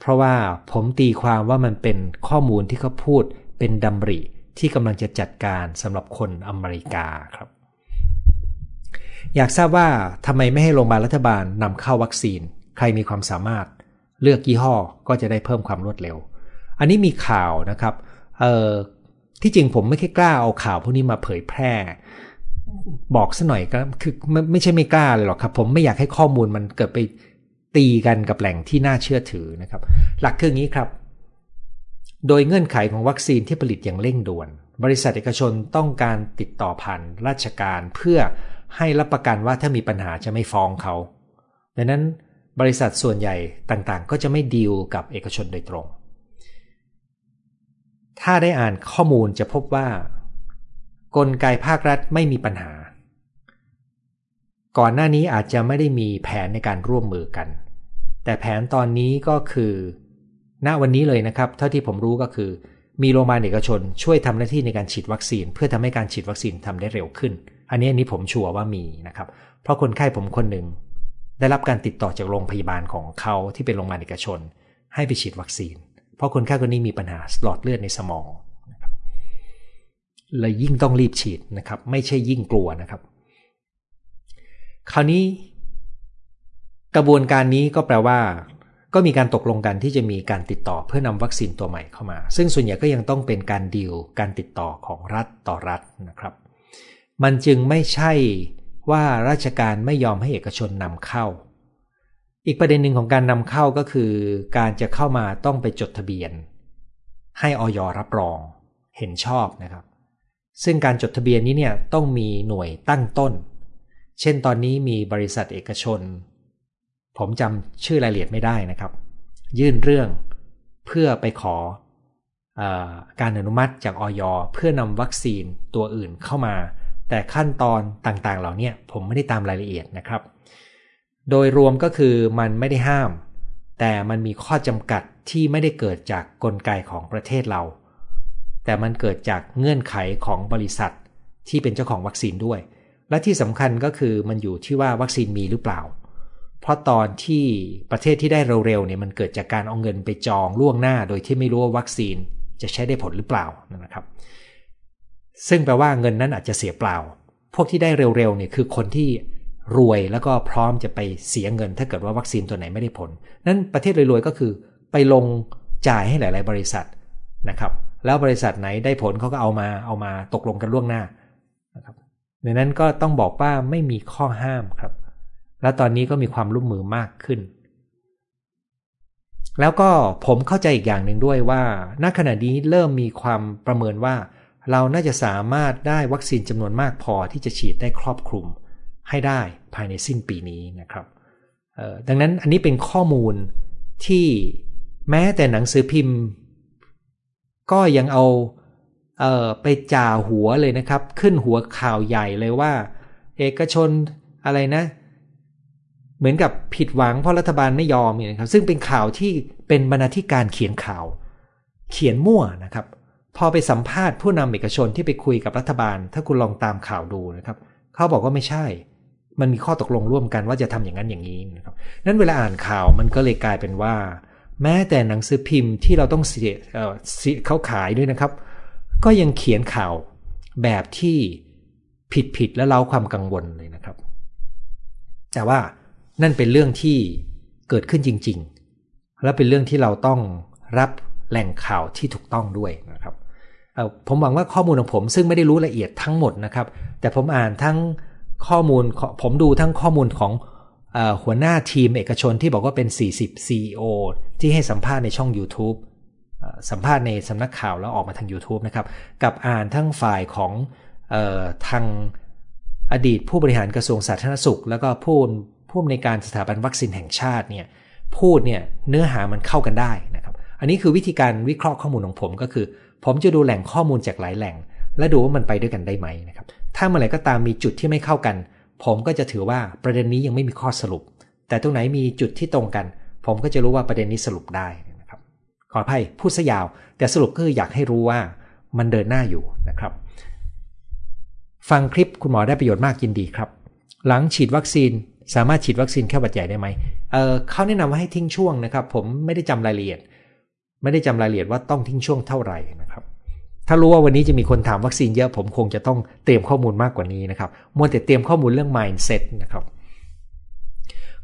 เพราะว่าผมตีความว่ามันเป็นข้อมูลที่เขาพูดเป็นดำริที่กำลังจะจัดการสำหรับคนอเมริกาครับ อยากทราบว่าทำไมไม่ให้โรงพยาบาลรัฐบาลนำเข้าวัคซีน ใครมีความสามารถ เลือกยี่ห้อก็จะได้เพิ่มความรวดเร็ว อันนี้มีข่าวนะครับเออ ที่จริงผมไม่ค่อยกล้าเอาข่าวพวกนี้มาเผยแพร่ บอกซะหน่อยก็คือไม่ไม่ใช่ไม่กล้าเลยหรอกครับ ผมไม่อยากให้ข้อมูลมันเกิดไปตีกันกับแหล่งที่น่าเชื่อถือนะครับ หลักคืออย่างนี้ครับ โดยเงื่อนไขของวัคซีนที่ผลิตอย่างเร่งด่วน บริษัทเอกชนต้องการติดต่อผ่านราชการเพื่อให้รับประกันว่าถ้ามีปัญหาจะไม่ฟ้องเขาดังนั้นบริษัทส่วนใหญ่ต่างๆ ก็จะไม่ดีลกับเอกชนโดยตรง ถ้าได้อ่านข้อมูลจะพบว่า กลไกภาครัฐไม่มีปัญหา ก่อนหน้านี้อาจจะไม่ได้มีแผนในการร่วมมือกัน แต่แผนตอนนี้ก็คือ ณวันนี้เลยนะครับ เท่าที่ผมรู้ก็คือ มีโรงพยาบาลเอกชนช่วยทำหน้าที่ในการฉีดวัคซีน เพื่อทำให้การฉีดวัคซีนทำได้เร็วขึ้น อันนี้อันนี้ผมชัวร์ว่ามีนะครับ เพราะคนไข้ผมคนหนึ่งได้รับการติดต่อจากโรงพยาบาลของเขาที่เป็นโรงพยาบาลเอกชน ให้ไปฉีดวัคซีนเราะคนไข้คนนี้มีปัญหาหลอดเลือดในสมองนะครับเลยยิ่งต้องรีบฉีดนะครับ ไม่ใช่ยิ่งกลัวนะครับ คราวนี้ กระบวนการนี้ก็แปลว่า ก็มีการตกลงกันที่จะมีการติดต่อเพื่อนำวัคซีนตัวใหม่เข้ามา ซึ่งส่วนใหญ่ก็ยังต้องเป็นการดีลการติดต่อของรัฐต่อรัฐนะครับ มันจึงไม่ใช่ว่าราชการไม่ยอมให้เอกชนนำเข้า อีกประเด็นหนึ่งของการนำเข้าก็คือ การจะเข้ามาต้องไปจดทะเบียน ให้ออยรับรองเห็นชอบนะครับ ซึ่งการจดทะเบียนนี้เนี่ยต้องมีหน่วยตั้งต้น เช่นตอนนี้มีบริษัทเอกชน ผมจำชื่อรายละเอียดไม่ได้นะครับ ยื่นเรื่องเพื่อไปขออการอนุมัติจากออยเพื่อนำวัคซีนตัวอื่นเข้ามา แต่ขั้นตอนต่างๆ เหล่านี้ผมไม่ได้ตามรายละเอียดนะครับ โดยรวมก็คือมันไม่ได้ห้าม แต่มันมีข้อจำกัดที่ไม่ได้เกิดจากกลไกของประเทศเรา แต่มันเกิดจากเงื่อนไขของบริษัทที่เป็นเจ้าของวัคซีนด้วย และที่สำคัญก็คือมันอยู่ที่ว่าวัคซีนมีหรือเปล่า เพราะตอนที่ประเทศที่ได้เร็วๆเนี่ยมันเกิดจากการเอาเงินไปจองล่วงหน้า โดยที่ไม่รู้ว่าวัคซีนจะใช้ได้ผลหรือเปล่านะครับ ซึ่งแปลว่าเงินนั้นอาจจะเสียเปล่า พวกที่ได้เร็วๆเนี่ยคือคนที่ รวยแล้วก็พร้อมจะไปเสียเงิน ถ้าเกิดว่าวัคซีนตัวไหนไม่ได้ผล นั้นประเทศรวยๆก็คือไปลงจ่ายให้หลาย ๆ บริษัทนะครับ แล้วบริษัทไหนได้ผลเขาก็เอามาเอามาตกลงกันล่วงหน้านะครับดังนั้นก็ต้องบอกว่าไม่มีข้อห้ามครับ แล้วตอนนี้ก็มีความร่วมมือมากขึ้น แล้วก็ผมเข้าใจอีกอย่างหนึ่งด้วยว่าณขณะนี้เริ่มมีความประเมินว่า เราน่าจะสามารถได้วัคซีนจำนวนมากพอที่จะฉีดได้ครอบคลุม ให้ได้ภายในสิ้นปีนี้นะครับดังนั้นอันนี้เป็นข้อมูลที่แม้แต่หนังสือพิมพ์ ก็ยังเอาเออไปจ่าหัวเลยนะครับ ขึ้นหัวข่าวใหญ่เลยว่า เอกชนอะไรนะ เหมือนกับผิดหวังเพราะรัฐบาลไม่ยอมนะครับ ซึ่งเป็นข่าวที่เป็นบรรณาธิการเขียนข่าว เขียนมั่วนะครับ พอไปสัมภาษณ์ผู้นำเอกชนที่ไปคุยกับรัฐบาล ถ้าคุณลองตามข่าวดูนะครับ เขาบอกว่าไม่ใช่ มันมีข้อตกลงร่วมกันว่าจะทำอย่างนั้นอย่างนี้นะครับนั้นเวลาอ่านข่าวมันก็เลยกลายเป็นว่า แม้แต่หนังสือพิมพ์ที่เราต้องเสียเขาขายด้วยนะครับ ก็ยังเขียนข่าวแบบที่ผิดผิดและเล้าความกังวลเลยนะครับ แต่ว่านั่นเป็นเรื่องที่เกิดขึ้นจริง ๆ และเป็นเรื่องที่เราต้องรับแหล่งข่าวที่ถูกต้องด้วยนะครับผมหวังว่าข้อมูลของผมซึ่งไม่ได้รู้ละเอียดทั้งหมดนะครับ แต่ผมอ่านทั้ง ข้อมูลผมดูทั้งข้อมูลของหัวหน้าทีมเอกชนที่บอกว่าเป็น 40 CEO ที่ให้สัมภาษณ์ในช่อง YouTube สัมภาษณ์ในสำนักข่าวแล้วออกมาทาง YouTube นะครับกับอ่านทั้งฝ่ายของออทางอดีตผู้บริหารกระทรวงสาธารณสุข แล้วก็ผู้ผู้ในการสถาบันวัคซีนแห่งชาติเนี่ยพูดเนี่ยเนื้อหามันเข้ากันได้นะครับ อันนี้คือวิธีการวิเคราะห์ข้อมูลของผมก็คือ ผมจะดูแหล่งข้อมูลจากหลายแหล่ง และดูว่ามันไปด้วยกันได้ไหมนะครับ ถ้าเมื่อไหร่ก็ตามมีจุดที่ไม่เข้ากัน ผมก็จะถือว่าประเด็นนี้ยังไม่มีข้อสรุป แต่ตรงไหนมีจุดที่ตรงกัน ผมก็จะรู้ว่าประเด็นนี้สรุปได้นะครับ ขออภัยพูดซะยาว แต่สรุปก็คืออยากให้รู้ว่ามันเดินหน้าอยู่นะครับ ฟังคลิปคุณหมอได้ประโยชน์มากยินดีครับ หลังฉีดวัคซีนสามารถฉีดวัคซีนแค่หวัดใหญ่ได้ไหมเเขาแนะนำว่าให้ทิ้งช่วงนะครับ ผมไม่ได้จำรายละเอียด ไม่ได้จำรายละเอียดว่าต้องทิ้งช่วงเท่าไหร่นะครับ ถ้ารู้ว่าวันนี้จะมีคนถามวัคซีนเยอะผมคงจะต้องเตรียมข้อมูลมากกว่านี้นะครับมัวแต่เตรียมข้อมูลเรื่อง mindset นะครับ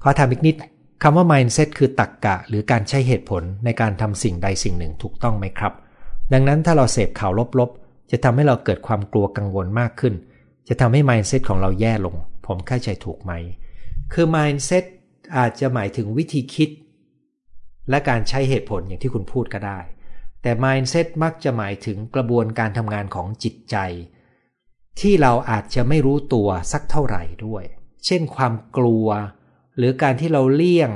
ขอถามอีกนิดคำว่า mindset คือตรกกะ หรือการใช้เหตุผลในการทำสิ่งใดสิ่งหนึ่งถูกต้องไหมครับ ดังนั้นถ้าเราเสพข่าวลบๆ จะทำให้เราเกิดความกลัวกังวลมากขึ้น จะทำให้ mindset ของเราแย่ลง ผมเข้าใจถูกไหม คือ mindset อาจจะหมายถึงวิธีคิด และการใช้เหตุผลอย่างที่คุณพูดก็ได้ แต่ mindset มักจะหมายถึงกระบวนการทำงานของจิตใจ ที่เราอาจจะไม่รู้ตัวสักเท่าไหร่ด้วย เช่นความกลัว หรือการที่เราเลี่ยง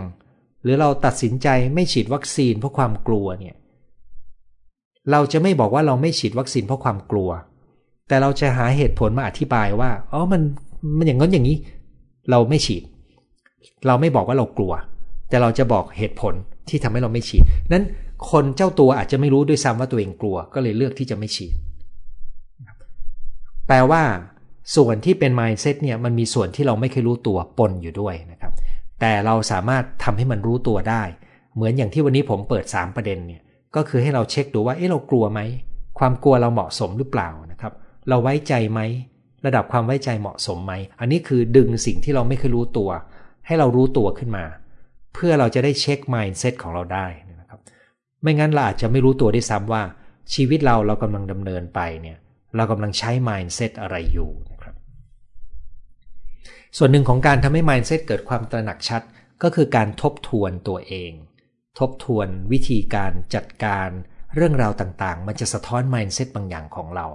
หรือเราตัดสินใจไม่ฉีดวัคซีนเพราะความกลัวเนี่ยเราจะไม่บอกว่าเราไม่ฉีดวัคซีนเพราะความกลัว แต่เราจะหาเหตุผลมาอธิบายว่าอ๋อมันมันอย่างนั้นอย่างนี้ เราไม่ฉีด เราไม่บอกว่าเรากลัว แต่เราจะบอกเหตุผลที่ทำให้เราไม่ฉีดนั้น คนเจ้าตัวอาจจะไม่รู้ด้วยซ้ำว่าตัวเองกลัว ก็เลยเลือกที่จะไม่ฉีด แปลว่า ส่วนที่เป็น mindset เนี่ยมันมีส่วนที่เราไม่เคยรู้ตัวปนอยู่ด้วยนะครับ แต่เราสามารถทำให้มันรู้ตัวได้ เหมือนอย่างที่วันนี้ผมเปิด 3 ประเด็นเนี่ยก็คือให้เราเช็คดูว่าเอ๊ะเรากลัวไหมความกลัวเราเหมาะสมหรือเปล่านะครับ เราไว้ใจไหมระดับความไว้ใจเหมาะสมไหม อันนี้คือดึงสิ่งที่เราไม่เคยรู้ตัว ให้เรารู้ตัวขึ้นมา เพื่อเราจะได้เช็ค mindset ของเราได้ ไม่งั้นเราอาจจะไม่รู้ตัวได้ซ้ำว่า ชีวิตเราเรากำลังดำเนินไปเนี่ยเรากำลังใช้ mindset อะไรอยู่นะครับ ส่วนหนึ่งของการทำให้ mindset เกิดความตระหนักชัด ก็คือการทบทวนตัวเอง ทบทวนวิธีการจัดการเรื่องราวต่างๆ มันจะสะท้อน mindset บางอย่างของเรา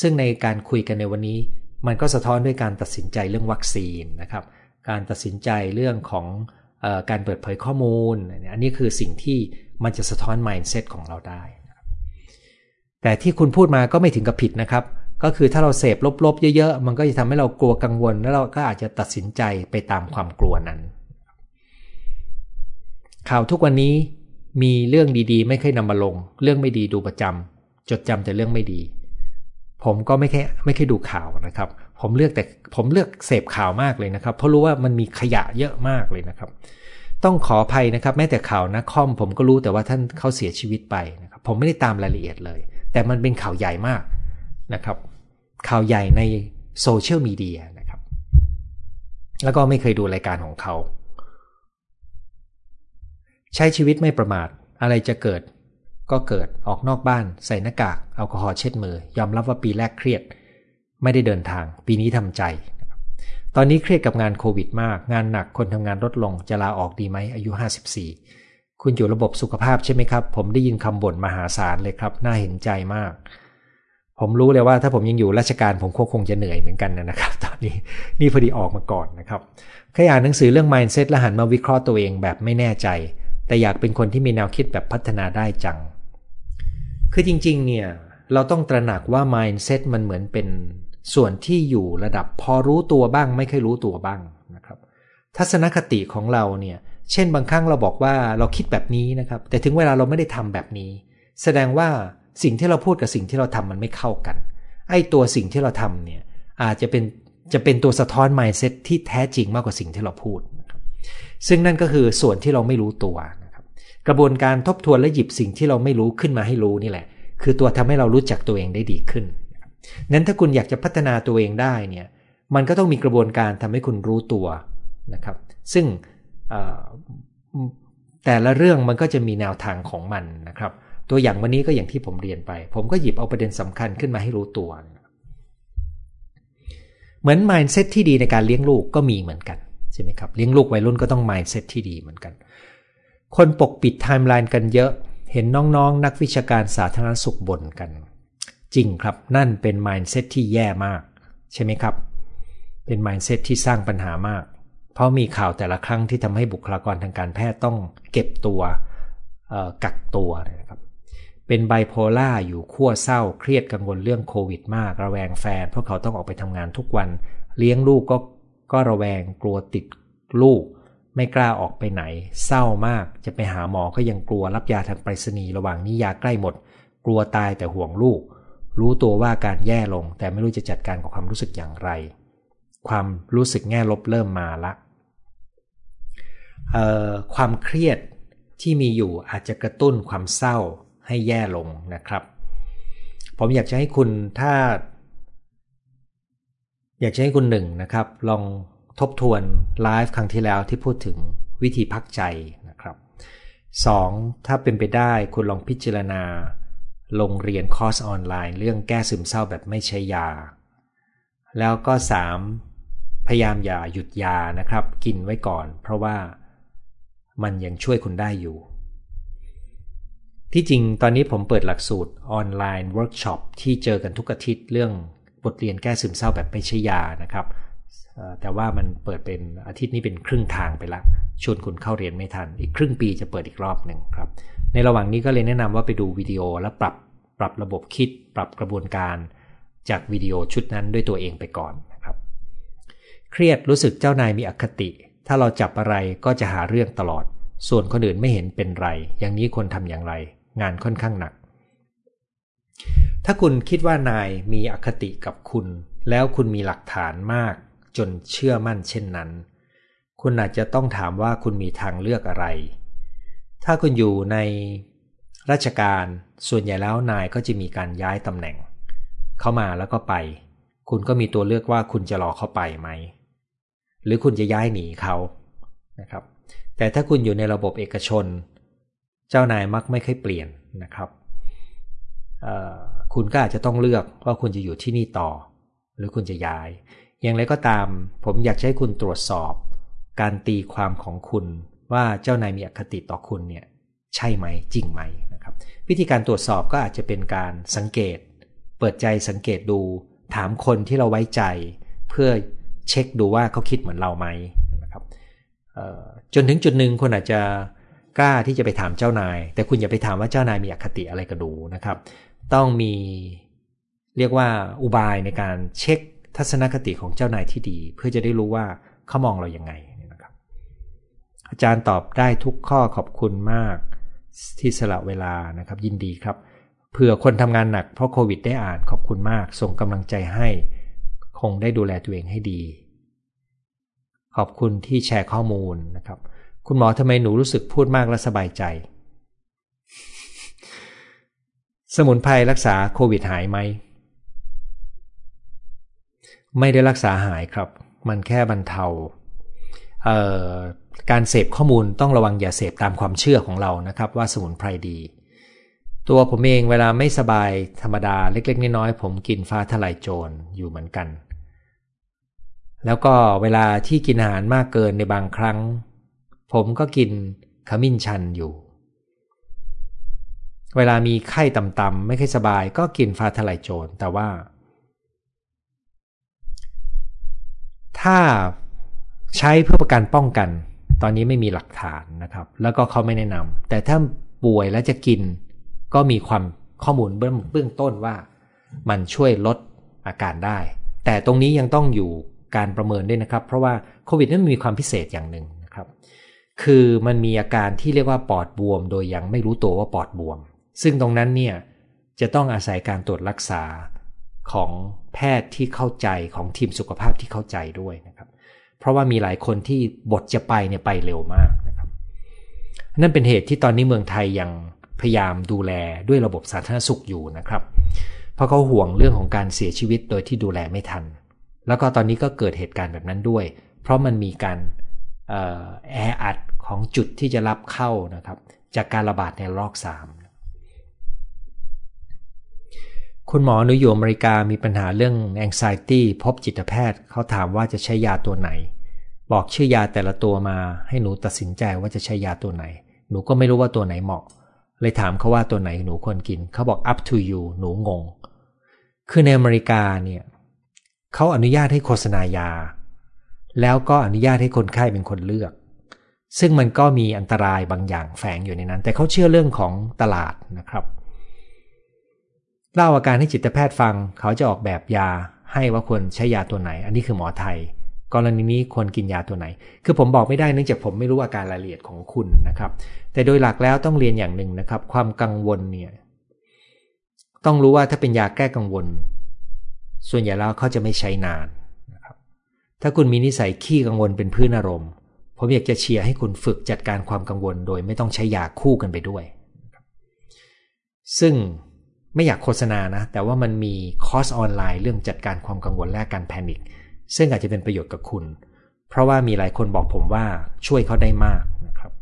ซึ่งในการคุยกันในวันนี้ มันก็สะท้อนด้วยการตัดสินใจเรื่องวัคซีนนะครับ การตัดสินใจเรื่องของอการเปิดเผยข้อมูล อันนี้คือสิ่งที่ มันจะสะท้อน mindset ของเราได้ แต่ที่คุณพูดมาก็ไม่ถึงกับผิดนะครับ ก็คือถ้าเราเสพลบๆ เยอะๆ มันก็จะทำให้เรากลัวกังวล แล้วเราก็อาจจะตัดสินใจไปตามความกลัวนั้น ข่าวทุกวันนี้มีเรื่องดีๆ ไม่เคยนำมาลง เรื่องไม่ดีดูประจำจดจำแต่เรื่องไม่ดี ผมก็ไม่แค่ไม่เคยดูข่าวนะครับ ผมเลือกแต่ผมเลือกเสพข่าวมากเลยนะครับ เพราะรู้ว่ามันมีขยะเยอะมากเลยนะครับ ต้องขออภัยนะครับ แม้แต่ข่าวนะคอมผมก็รู้แต่ว่าท่านเขาเสียชีวิตไปนะครับผมไม่ได้ตามรายละเอียดเลย แต่มันเป็นข่าวใหญ่มากนะครับ ข่าวใหญ่ในโซเชียลมีเดียนะครับ แล้วก็ไม่เคยดูรายการของเขา ใช้ชีวิตไม่ประมาทอะไรจะเกิด ก็เกิดออกนอกบ้าน ใส่หน้ากากแอลกอฮอล์เช็ดมือ ยอมรับว่าปีแรกเครียด ไม่ได้เดินทาง ปีนี้ทำใจ ตอนนี้เครียดกับงานโควิดมาก งานหนักคนทำงานลดลงจะลาออกดีไหมอายุ 54 คุณอยู่ระบบสุขภาพใช่ไหมครับ ผมได้ยินคำบ่นมหาศาลเลยครับ น่าเห็นใจมาก ผมรู้เลยว่าถ้าผมยังอยู่ราชการผมคงจะเหนื่อยเหมือนกันนะครับ ตอนนี้นี่พอดีออกมาก่อนนะครับแค่อ่านหนังสือเรื่อง mindset และหันมาวิเคราะห์ตัวเองแบบไม่แน่ใจ แต่อยากเป็นคนที่มีแนวคิดแบบพัฒนาได้จัง คือจริง ๆ เนี่ยเราต้องตระหนักว่า mindset มันเหมือนเป็น ส่วนที่อยู่ระดับพอรู้ตัวบ้างไม่เคยรู้ตัวบ้างนะครับ ทัศนคติของเราเนี่ยเช่นบางครั้งเราบอกว่าเราคิดแบบนี้นะครับ แต่ถึงเวลาเราไม่ได้ทำแบบนี้ แสดงว่าสิ่งที่เราพูดกับสิ่งที่เราทำมันไม่เข้ากัน ไอ้ตัวสิ่งที่เราทำเนี่ยอาจจะเป็นจะเป็นตัวสะท้อน mindset ที่แท้จริงมากกว่าสิ่งที่เราพูด ซึ่งนั่นก็คือส่วนที่เราไม่รู้ตัวนะครับ กระบวนการทบทวนและหยิบสิ่งที่เราไม่รู้ขึ้นมาให้รู้นี่แหละ คือตัวทำให้เรารู้จักตัวเองได้ดีขึ้น นั้นถ้าคุณอยากจะพัฒนาตัวเองได้เนี่ยมันก็ต้องมีกระบวนการทำให้คุณรู้ตัวนะครับ ซึ่งแต่ละเรื่องมันก็จะมีแนวทางของมันนะครับ ตัวอย่างวันนี้ก็อย่างที่ผมเรียนไป ผมก็หยิบเอาประเด็นสำคัญขึ้นมาให้รู้ตัว เหมือน mindset ที่ดีในการเลี้ยงลูกก็มีเหมือนกันใช่ไหมครับเลี้ยงลูกวัยรุ่นก็ต้อง mindset ที่ดีเหมือนกัน คนปกปิดไทม์ไลน์กันเยอะ เห็นน้องๆนักวิชาการสาธารณสุขบ่นกัน จริงครับนั่นเป็น mindset ที่แย่มาก ใช่ไหมครับ เป็น mindset ที่สร้างปัญหามาก เพราะมีข่าวแต่ละครั้งที่ทำให้บุคลากรทางการแพทย์ต้องเก็บตัวกักตัวนะครับเป็นไบโพล่าอยู่ขั้วเศร้าเครียดกังวลเรื่องโควิดมากระแวงแฟน เพราะเขาต้องออกไปทำงานทุกวัน เลี้ยงลูกก็ก็ระแวงกลัวติดลูก ไม่กล้าออกไปไหน เศร้ามากจะไปหาหมอก็ยังกลัวรับยาทางไปรษณีย์ระหว่างนี้ยาใกล้หมด กลัวตายแต่ห่วงลูก รู้ตัวว่าการแย่ลง แต่ไม่รู้จะจัดการกับความรู้สึกอย่างไร ความรู้สึกแง่ลบเริ่มมาละความเครียดที่มีอยู่อาจจะกระตุ้นความเศร้าให้แย่ลงนะครับ ผมอยากจะให้คุณถ้า อยากจะให้คุณหนึ่งนะครับ ลองทบทวนไลฟ์ครั้งที่แล้วที่พูดถึงวิธีพักใจนะครับ 2. ถ้าเป็นไปได้คุณลองพิจารณา ลงเรียนคอร์สออนไลน์ เรื่องแก้ซึมเศร้าแบบไม่ใช้ยา แล้วก็ 3. พยายามอย่าหยุดยานะครับ กินไว้ก่อน เพราะว่ามันยังช่วยคุณได้อยู่ ที่จริงตอนนี้ผมเปิดหลักสูตรออนไลน์เวิร์กช็อปที่เจอกันทุกอาทิตย์เรื่องบทเรียนแก้ซึมเศร้าแบบไม่ใช้ยานะครับ แต่ว่ามันเปิดเป็นอาทิตย์นี้เป็นครึ่งทางไปละ ชวนคุณเข้าเรียนไม่ทัน อีกครึ่งปีจะเปิดอีกรอบหนึ่งครับ ในระหว่างนี้ก็เลยแนะนำว่าไปดูวิดีโอแล้วปรับปรับระบบคิด ปรับกระบวนการ จากวิดีโอชุดนั้นด้วยตัวเองไปก่อนนะครับ เครียดรู้สึกเจ้านายมีอคติ ถ้าเราจับอะไรก็จะหาเรื่องตลอด ส่วนคนอื่นไม่เห็นเป็นไร อย่างนี้ควรทำอย่างไร งานค่อนข้างหนัก ถ้าคุณคิดว่านายมีอคติกับคุณ แล้วคุณมีหลักฐานมาก จนเชื่อมั่นเช่นนั้น คุณอาจจะต้องถามว่าคุณมีทางเลือกอะไร ถ้าคุณอยู่ในราชการส่วนใหญ่แล้วนายก็จะมีการย้ายตำแหน่ง เข้ามาแล้วก็ไป คุณก็มีตัวเลือกว่าคุณจะรอเข้าไปไหม หรือคุณจะย้ายหนีเขานะครับ แต่ถ้าคุณอยู่ในระบบเอกชน เจ้านายมักไม่ค่อยเปลี่ยนนะครับคุณก็อาจจะต้องเลือกว่าคุณจะอยู่ที่นี่ต่อ หรือคุณจะย้าย อย่างไรก็ตาม ผมอยากให้คุณตรวจสอบ การตีความของคุณว่าเจ้านายมีอคติต่อคุณเนี่ยใช่ไหมจริงไหมนะครับ วิธีการตรวจสอบก็อาจจะเป็นการสังเกต เปิดใจสังเกตดู ถามคนที่เราไว้ใจ เพื่อเช็คดูว่าเขาคิดเหมือนเราไหมนะครับจนถึงจุดหนึ่งคนอาจจะกล้าที่จะไปถามเจ้านาย แต่คุณอย่าไปถามว่าเจ้านายมีอคติอะไรกับดูนะครับ ต้องมีเรียกว่าอุบายในการเช็คทัศนคติของเจ้านายที่ดี เพื่อจะได้รู้ว่าเขามองเราอย่างไง อาจารย์ตอบได้ทุกข้อขอบคุณมาก ที่สละเวลานะครับยินดีครับเผื่อคนทำงานหนักเพราะโควิดได้อ่านขอบคุณมาก ส่งกำลังใจให้ คงได้ดูแลตัวเองให้ดี ขอบคุณที่แชร์ข้อมูลนะครับ คุณหมอทำไมหนูรู้สึกพูดมากและสบายใจ สมุนไพรรักษาโควิดหายไหม ไม่ได้รักษาหายครับ มันแค่บรรเทา เอ,อ การเสพข้อมูลต้องระวังอย่าเสพตามความเชื่อของเรานะครับว่าสมุนไพรดี ตัวผมเองเวลาไม่สบายธรรมดาเล็กๆน้อยๆผมกินฟ้าทลายโจรอยู่เหมือนกัน แล้วก็เวลาที่กินอาหารมากเกินในบางครั้ง ผมก็กินขมิ้นชันอยู่ เวลามีไข้ต่ำๆไม่ค่อยสบายก็กินฟ้าทลายโจรแต่ว่า ถ้าใช้เพื่อประกันป้องกัน ตอนนี้ไม่มีหลักฐานนะครับ แล้วก็เขาไม่แนะนำแต่ถ้าป่วยแล้วจะกิน ก็มีความข้อมูลเบื้องเบื้องต้นว่า มันช่วยลดอาการได้ แต่ตรงนี้ยังต้องอยู่การประเมินด้วยนะครับ เพราะว่าโควิดนั้นมีความพิเศษอย่างหนึ่งนะคือมันมีอาการที่เรียกว่าปอดบวม โดยยังไม่รู้ตัวว่าปอดบวม ซึ่งตรงนั้นเนี่ยจะต้องอาศัยการตรวจรักษาของแพทย์ที่เข้าใจของทีมสุขภาพที่เข้าใจด้วยนะครับ เพราะว่ามีหลายคนที่บทจะไปเนี่ยไปเร็วมากนะครับ นั่นเป็นเหตุที่ตอนนี้เมืองไทยยังพยายามดูแลด้วยระบบสาธารณสุขอยู่นะครับ เพราะเขาห่วงเรื่องของการเสียชีวิตโดยที่ดูแลไม่ทัน แล้วก็ตอนนี้ก็เกิดเหตุการณ์แบบนั้นด้วย เพราะมันมีการแออัดของจุดที่จะรับเข้านะครับ จากการระบาดในรอบ3 คุณหมอหนูอยู่อเมริกามีปัญหาเรื่อง anxiety พบจิตแพทย์เขาถามว่าจะใช้ยาตัวไหน บอกชื่อยาแต่ละตัวมา ให้หนูตัดสินใจว่าจะใช้ยาตัวไหน หนูก็ไม่รู้ว่าตัวไหนเหมาะ เลยถามเขาว่าตัวไหนหนูควรกิน เขาบอก up to you หนูงง คือในอเมริกาเนี่ยเขาอนุญาตให้โฆษณายา แล้วก็อนุญาตให้คนไข้เป็นคนเลือก ซึ่งมันก็มีอันตรายบางอย่างแฝงอยู่ในนั้น แต่เขาเชื่อเรื่องของตลาดนะครับเเล่าอาการให้จิตแพทย์ฟัง เขาจะออกแบบยาให้ว่าควรใช้ยาตัวไหน อันนี้คือหมอไทย กรณีนี้ควรกินยาตัวไหน คือผมบอกไม่ได้เนื่องจากผมไม่รู้อาการรายละเอียดของคุณนะครับ แต่โดยหลักแล้วต้องเรียนอย่างหนึ่งนะครับ ความกังวลเนี่ย ต้องรู้ว่าถ้าเป็นยาแก้กังวล ส่วนใหญ่แล้วเขาจะไม่ใช้นานนะครับ ถ้าคุณมีนิสัยขี้กังวลเป็นพื้นอารมณ์ ผมอยากจะเชียร์ให้คุณฝึกจัดการความกังวล โดยไม่ต้องใช้ยาคู่กันไปด้วย ซึ่ง ไม่อยากโฆษณานะ แต่ว่ามันมีคอร์สออนไลน์เรื่องจัดการความกังวลและการแพนิคซึ่งอาจจะเป็นประโยชน์กับคุณ เพราะว่ามีหลายคนบอกผมว่าช่วยเขาได้มากนะครับ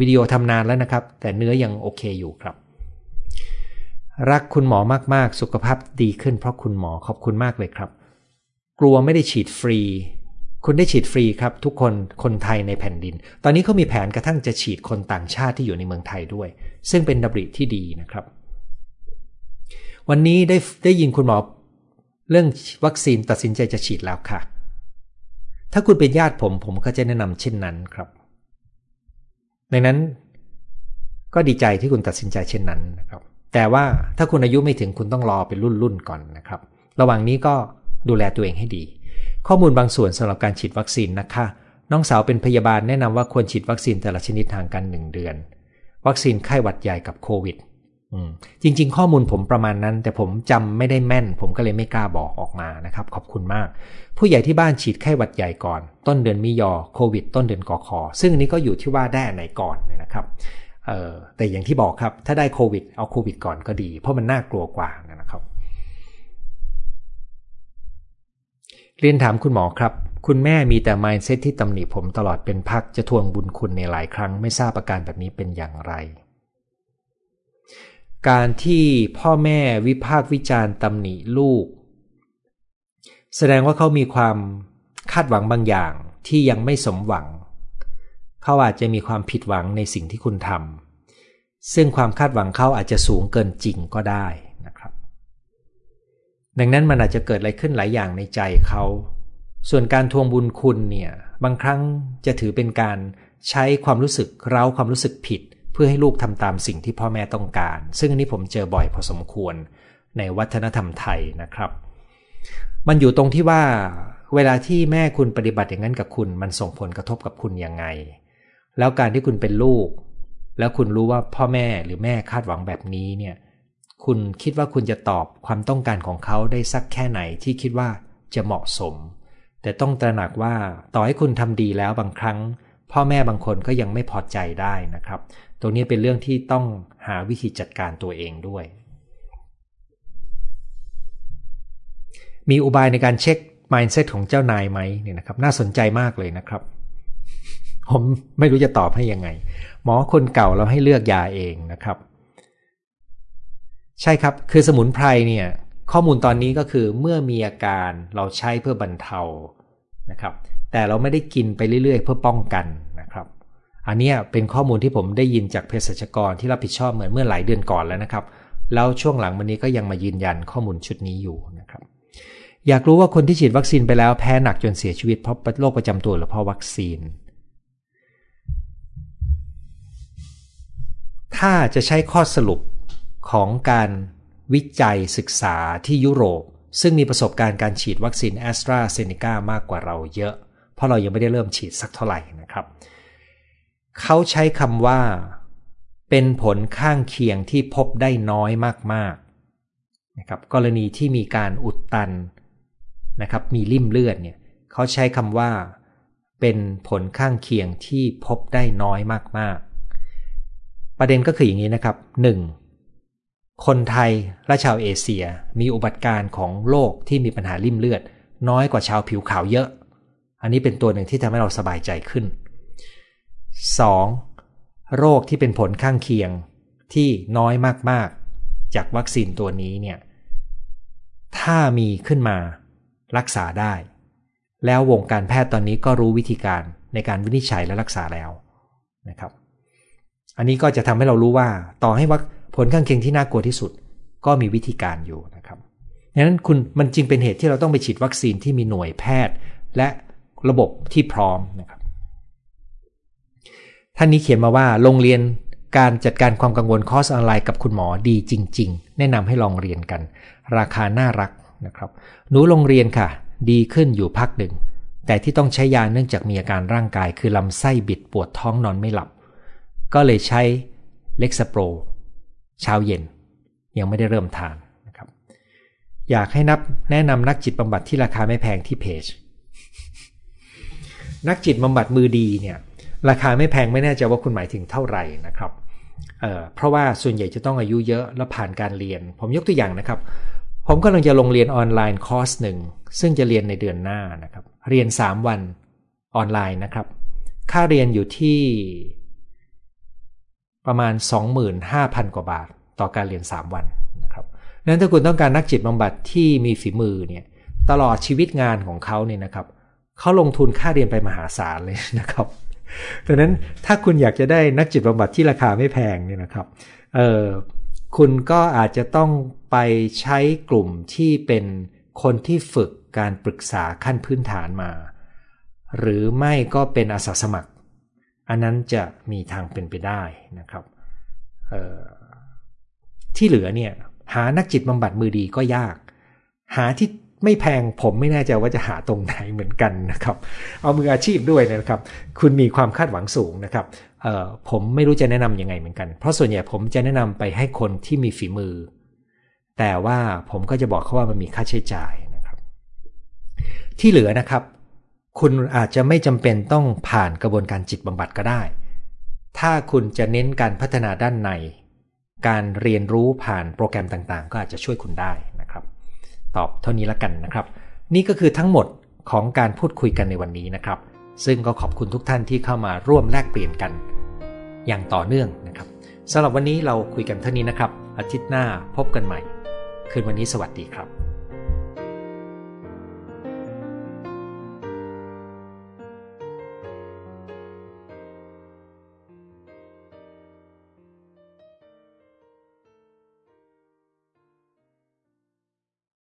วิดีโอทำนานแล้วนะครับ แต่เนื้อยังโอเคอยู่ครับ รักคุณหมอมากๆ สุขภาพดีขึ้นเพราะคุณหมอขอบคุณมากเลยครับ กลัวไม่ได้ฉีดฟรี คุณได้ฉีดฟรีครับ ทุกคนคนไทยในแผ่นดิน ตอนนี้เขามีแผนกระทั่งจะฉีดคนต่างชาติที่อยู่ในเมืองไทยด้วย ซึ่งเป็นดับริที่ดีนะครับ วันนี้ได้ได้ยินคุณหมอ เรื่องวัคซีนตัดสินใจจะฉีดแล้วค่ะ ถ้าคุณเป็นญาติผม ผมก็จะแนะนำเช่นนั้นครับดังนั้น ก็ดีใจที่คุณตัดสินใจเช่นนั้นนะครับ แต่ว่าถ้าคุณอายุไม่ถึงคุณต้องรอเป็นรุ่นรุ่นก่อนนะครับ ระหว่างนี้ก็ดูแลตัวเองให้ดี ข้อมูลบางส่วนสำหรับการฉีดวัคซีนนะคะ น้องสาวเป็นพยาบาลแนะนำว่าควรฉีดวัคซีนแต่ละชนิดทางกันหนึ่งเดือน วัคซีนไข้หวัดใหญ่กับโควิด จริง ๆ ข้อมูลผมประมาณนั้น แต่ผมจำไม่ได้แม่น ผมก็เลยไม่กล้าบอกออกมานะครับ ขอบคุณมาก ผู้ใหญ่ที่บ้านฉีดไข้หวัดใหญ่ก่อน ต้นเดือนมิยอโควิด ต้นเดือนกอคอซึ่งอันนี้ก็อยู่ที่ว่าได้ไหนก่อนนะครับแต่อย่างที่บอกครับ ถ้าได้โควิด เอาโควิดก่อนก็ดี เพราะมันน่ากลัวกว่านะครับ เรียนถามคุณหมอครับคุณแม่มีแต่ mindset ที่ตำหนิผมตลอดเป็นพักจะทวงบุญคุณในหลายครั้ง ไม่ทราบอาการแบบนี้เป็นอย่างไร การที่พ่อแม่วิพากษ์วิจารณ์ตำหนิลูก แสดงว่าเขามีความคาดหวังบางอย่างที่ยังไม่สมหวัง เขาอาจจะมีความผิดหวังในสิ่งที่คุณทำซึ่งความคาดหวังเขาอาจจะสูงเกินจริงก็ได้นะครับ ดังนั้นมันอาจจะเกิดอะไรขึ้นหลายอย่างในใจเขา ส่วนการทวงบุญคุณเนี่ยบางครั้งจะถือเป็นการใช้ความรู้สึกเร้าความรู้สึกผิด พื่อให้ลูกทำตามสิ่งที่พ่อแม่ต้องการ ซึ่งอันนี้ผมเจอบ่อยพอสมควรในวัฒนธรรมไทยนะครับ มันอยู่ตรงที่ว่าเวลาที่แม่คุณปฏิบัติอย่างนั้นกับคุณ มันส่งผลกระทบกับคุณยังไง แล้วการที่คุณเป็นลูก แล้วคุณรู้ว่าพ่อแม่หรือแม่คาดหวังแบบนี้เนี่ย คุณคิดว่าคุณจะตอบความต้องการของเขาได้สักแค่ไหนที่คิดว่าจะเหมาะสม แต่ต้องตระหนักว่าต่อให้คุณทำดีแล้วบางครั้ง พ่อแม่บางคนก็ยังไม่พอใจได้นะครับ ตรงนี้เป็นเรื่องที่ต้องหาวิธีจัดการตัวเองด้วย มีอุบายในการเช็ค mindset ของเจ้านายไหมเนี่ยนะครับ น่าสนใจมากเลยนะครับ ผมไม่รู้จะตอบให้ยังไง หมอคนเก่าเราให้เลือกยาเองนะครับ ใช่ครับ คือสมุนไพรเนี่ย ข้อมูลตอนนี้ก็คือเมื่อมีอาการเราใช้เพื่อบรรเทานะครับ แต่เราไม่ได้กินไปเรื่อยๆ เพื่อป้องกัน อันนี้เป็นข้อมูลที่ผมได้ยินจากเภสัชกรที่รับผิดชอบเหมือนเมื่อหลายเดือนก่อนแล้วนะครับ แล้วช่วงหลังวันนี้ก็ยังมายืนยันข้อมูลชุดนี้อยู่นะครับอยากรู้ว่าคนที่ฉีดวัคซีนไปแล้วแพ้หนักจนเสียชีวิตเพราะโรคประจำตัวหรือเพราะวัคซีน ถ้าจะใช้ข้อสรุปของการวิจัยศึกษาที่ยุโรป ซึ่งมีประสบการณ์การฉีดวัคซีนแอสตราเซเนกามากกว่าเราเยอะ เพราะเรายังไม่ได้เริ่มฉีดสักเท่าไหร่นะครับ เขาใช้คำว่า เป็นผลข้างเคียงที่พบได้น้อยมากๆนะครับกรณีที่มีการอุดตันนะครับมีริ่มเลือดเนี่ยเขาใช้คำว่า เป็นผลข้างเคียงที่พบได้น้อยมากๆ ประเด็นก็คืออย่างนี้นะครับ 1. คนไทยและชาวเอเชียมีอุบัติการของโรคที่มีปัญหาริ่มเลือด น้อยกว่าชาวผิวขาวเยอะ อันนี้เป็นตัวหนึ่งที่ทำให้เราสบายใจขึ้น 2. โรคที่เป็นผลข้างเคียงที่น้อยมากๆ จากวัคซีนตัวนี้เนี่ยถ้ามีขึ้นมารักษาได้ แล้ววงการแพทย์ตอนนี้ก็รู้วิธีการในการวินิจฉัยและรักษาแล้วนะครับ อันนี้ก็จะทำให้เรารู้ว่าต่อให้ว่าผลข้างเคียงที่น่ากลัวที่สุด ก็มีวิธีการอยู่นะครับดังนั้นคุณมันจึงเป็นเหตุที่เราต้องไปฉีดวัคซีนที่มีหน่วยแพทย์ และระบบที่พร้อมนะครับ ท่านนี้เขียนมาว่าลงเรียนการจัดการความกังวลคอร์สออนไลน์กับคุณหมอดีจริง ๆ แนะนำให้ลองเรียนกัน ราคาน่ารักนะครับหนูโรงเรียนค่ะ ดีขึ้นอยู่พักหนึ่ง แต่ที่ต้องใช้ยาเนื่องจากมีอาการร่างกาย คือลำไส้บิดปวดท้องนอนไม่หลับ ก็เลยใช้เล็กซโปรเช้าเย็น ยังไม่ได้เริ่มทานนะครับ อยากให้นับแนะนำนักจิตบำบัดที่ราคาไม่แพงที่เพจ นักจิตบำบัดมือดีเนี่ย ราคาไม่แพงไม่แน่ใจว่าคุณหมายถึงเท่าไหร่นะครับเเพราะว่าส่วนใหญ่จะต้องอายุเยอะและผ่านการเรียน ผมยกตัวอย่างนะครับ ผมกำลังจะลงเรียนออนไลน์คอร์สหนึ่งซึ่งจะเรียนในเดือนหน้านะครับ เรียน 3 วันออนไลน์นะครับ ค่าเรียนอยู่ที่ ประมาณ 25,000 กว่าบาท ต่อการเรียน 3 วันนะครับนั้นถ้าคุณต้องการนักจิตบำบัดที่มีฝีมือเนี่ยตลอดชีวิตงานของเขาเนี่ยนะครับเขาลงทุนค่าเรียนไปมหาศาลเลยนะครับ ดังนั้นถ้าคุณอยากจะได้นักจิตบำบัดที่ราคาไม่แพงเนี่ยนะครับเออคุณก็อาจจะต้องไปใช้กลุ่มที่เป็นคนที่ฝึกการปรึกษาขั้นพื้นฐานมา หรือไม่ก็เป็นอาสาสมัคร อันนั้นจะมีทางเป็นไปได้นะครับที่เหลือเนี่ยหานักจิตบำบัดมือดีก็ยาก หาที่ ไม่แพงผมไม่แน่ใจว่าจะหาตรงไหนเหมือนกันนะครับ เอามืออาชีพด้วยนะครับ คุณมีความคาดหวังสูงนะครับผมไม่รู้จะแนะนํำยังไงเหมือนกัน เพราะส่วนใหญ่ผมจะแนะนำไปให้คนที่มีฝีมือ แต่ว่าผมก็จะบอกเขาว่ามันมีค่าใช้จ่ายนะครับ ที่เหลือนะครับ คุณอาจจะไม่จำเป็นต้องผ่านกระบวนการจิตบำบัดก็ได้ ถ้าคุณจะเน้นการพัฒนาด้านใน การเรียนรู้ผ่านโปรแกรมต่างๆ ก็อาจจะช่วยคุณได้ ตอบเท่านี้ละกันนะครับ นี่ก็คือทั้งหมดของการพูดคุยกันในวันนี้นะครับ ซึ่งก็ขอบคุณทุกท่านที่เข้ามาร่วมแลกเปลี่ยนกัน อย่างต่อเนื่องนะครับสำหรับวันนี้เราคุยกันเท่านี้นะครับ อาทิตย์หน้าพบกันใหม่ คืนวันนี้สวัสดีครับ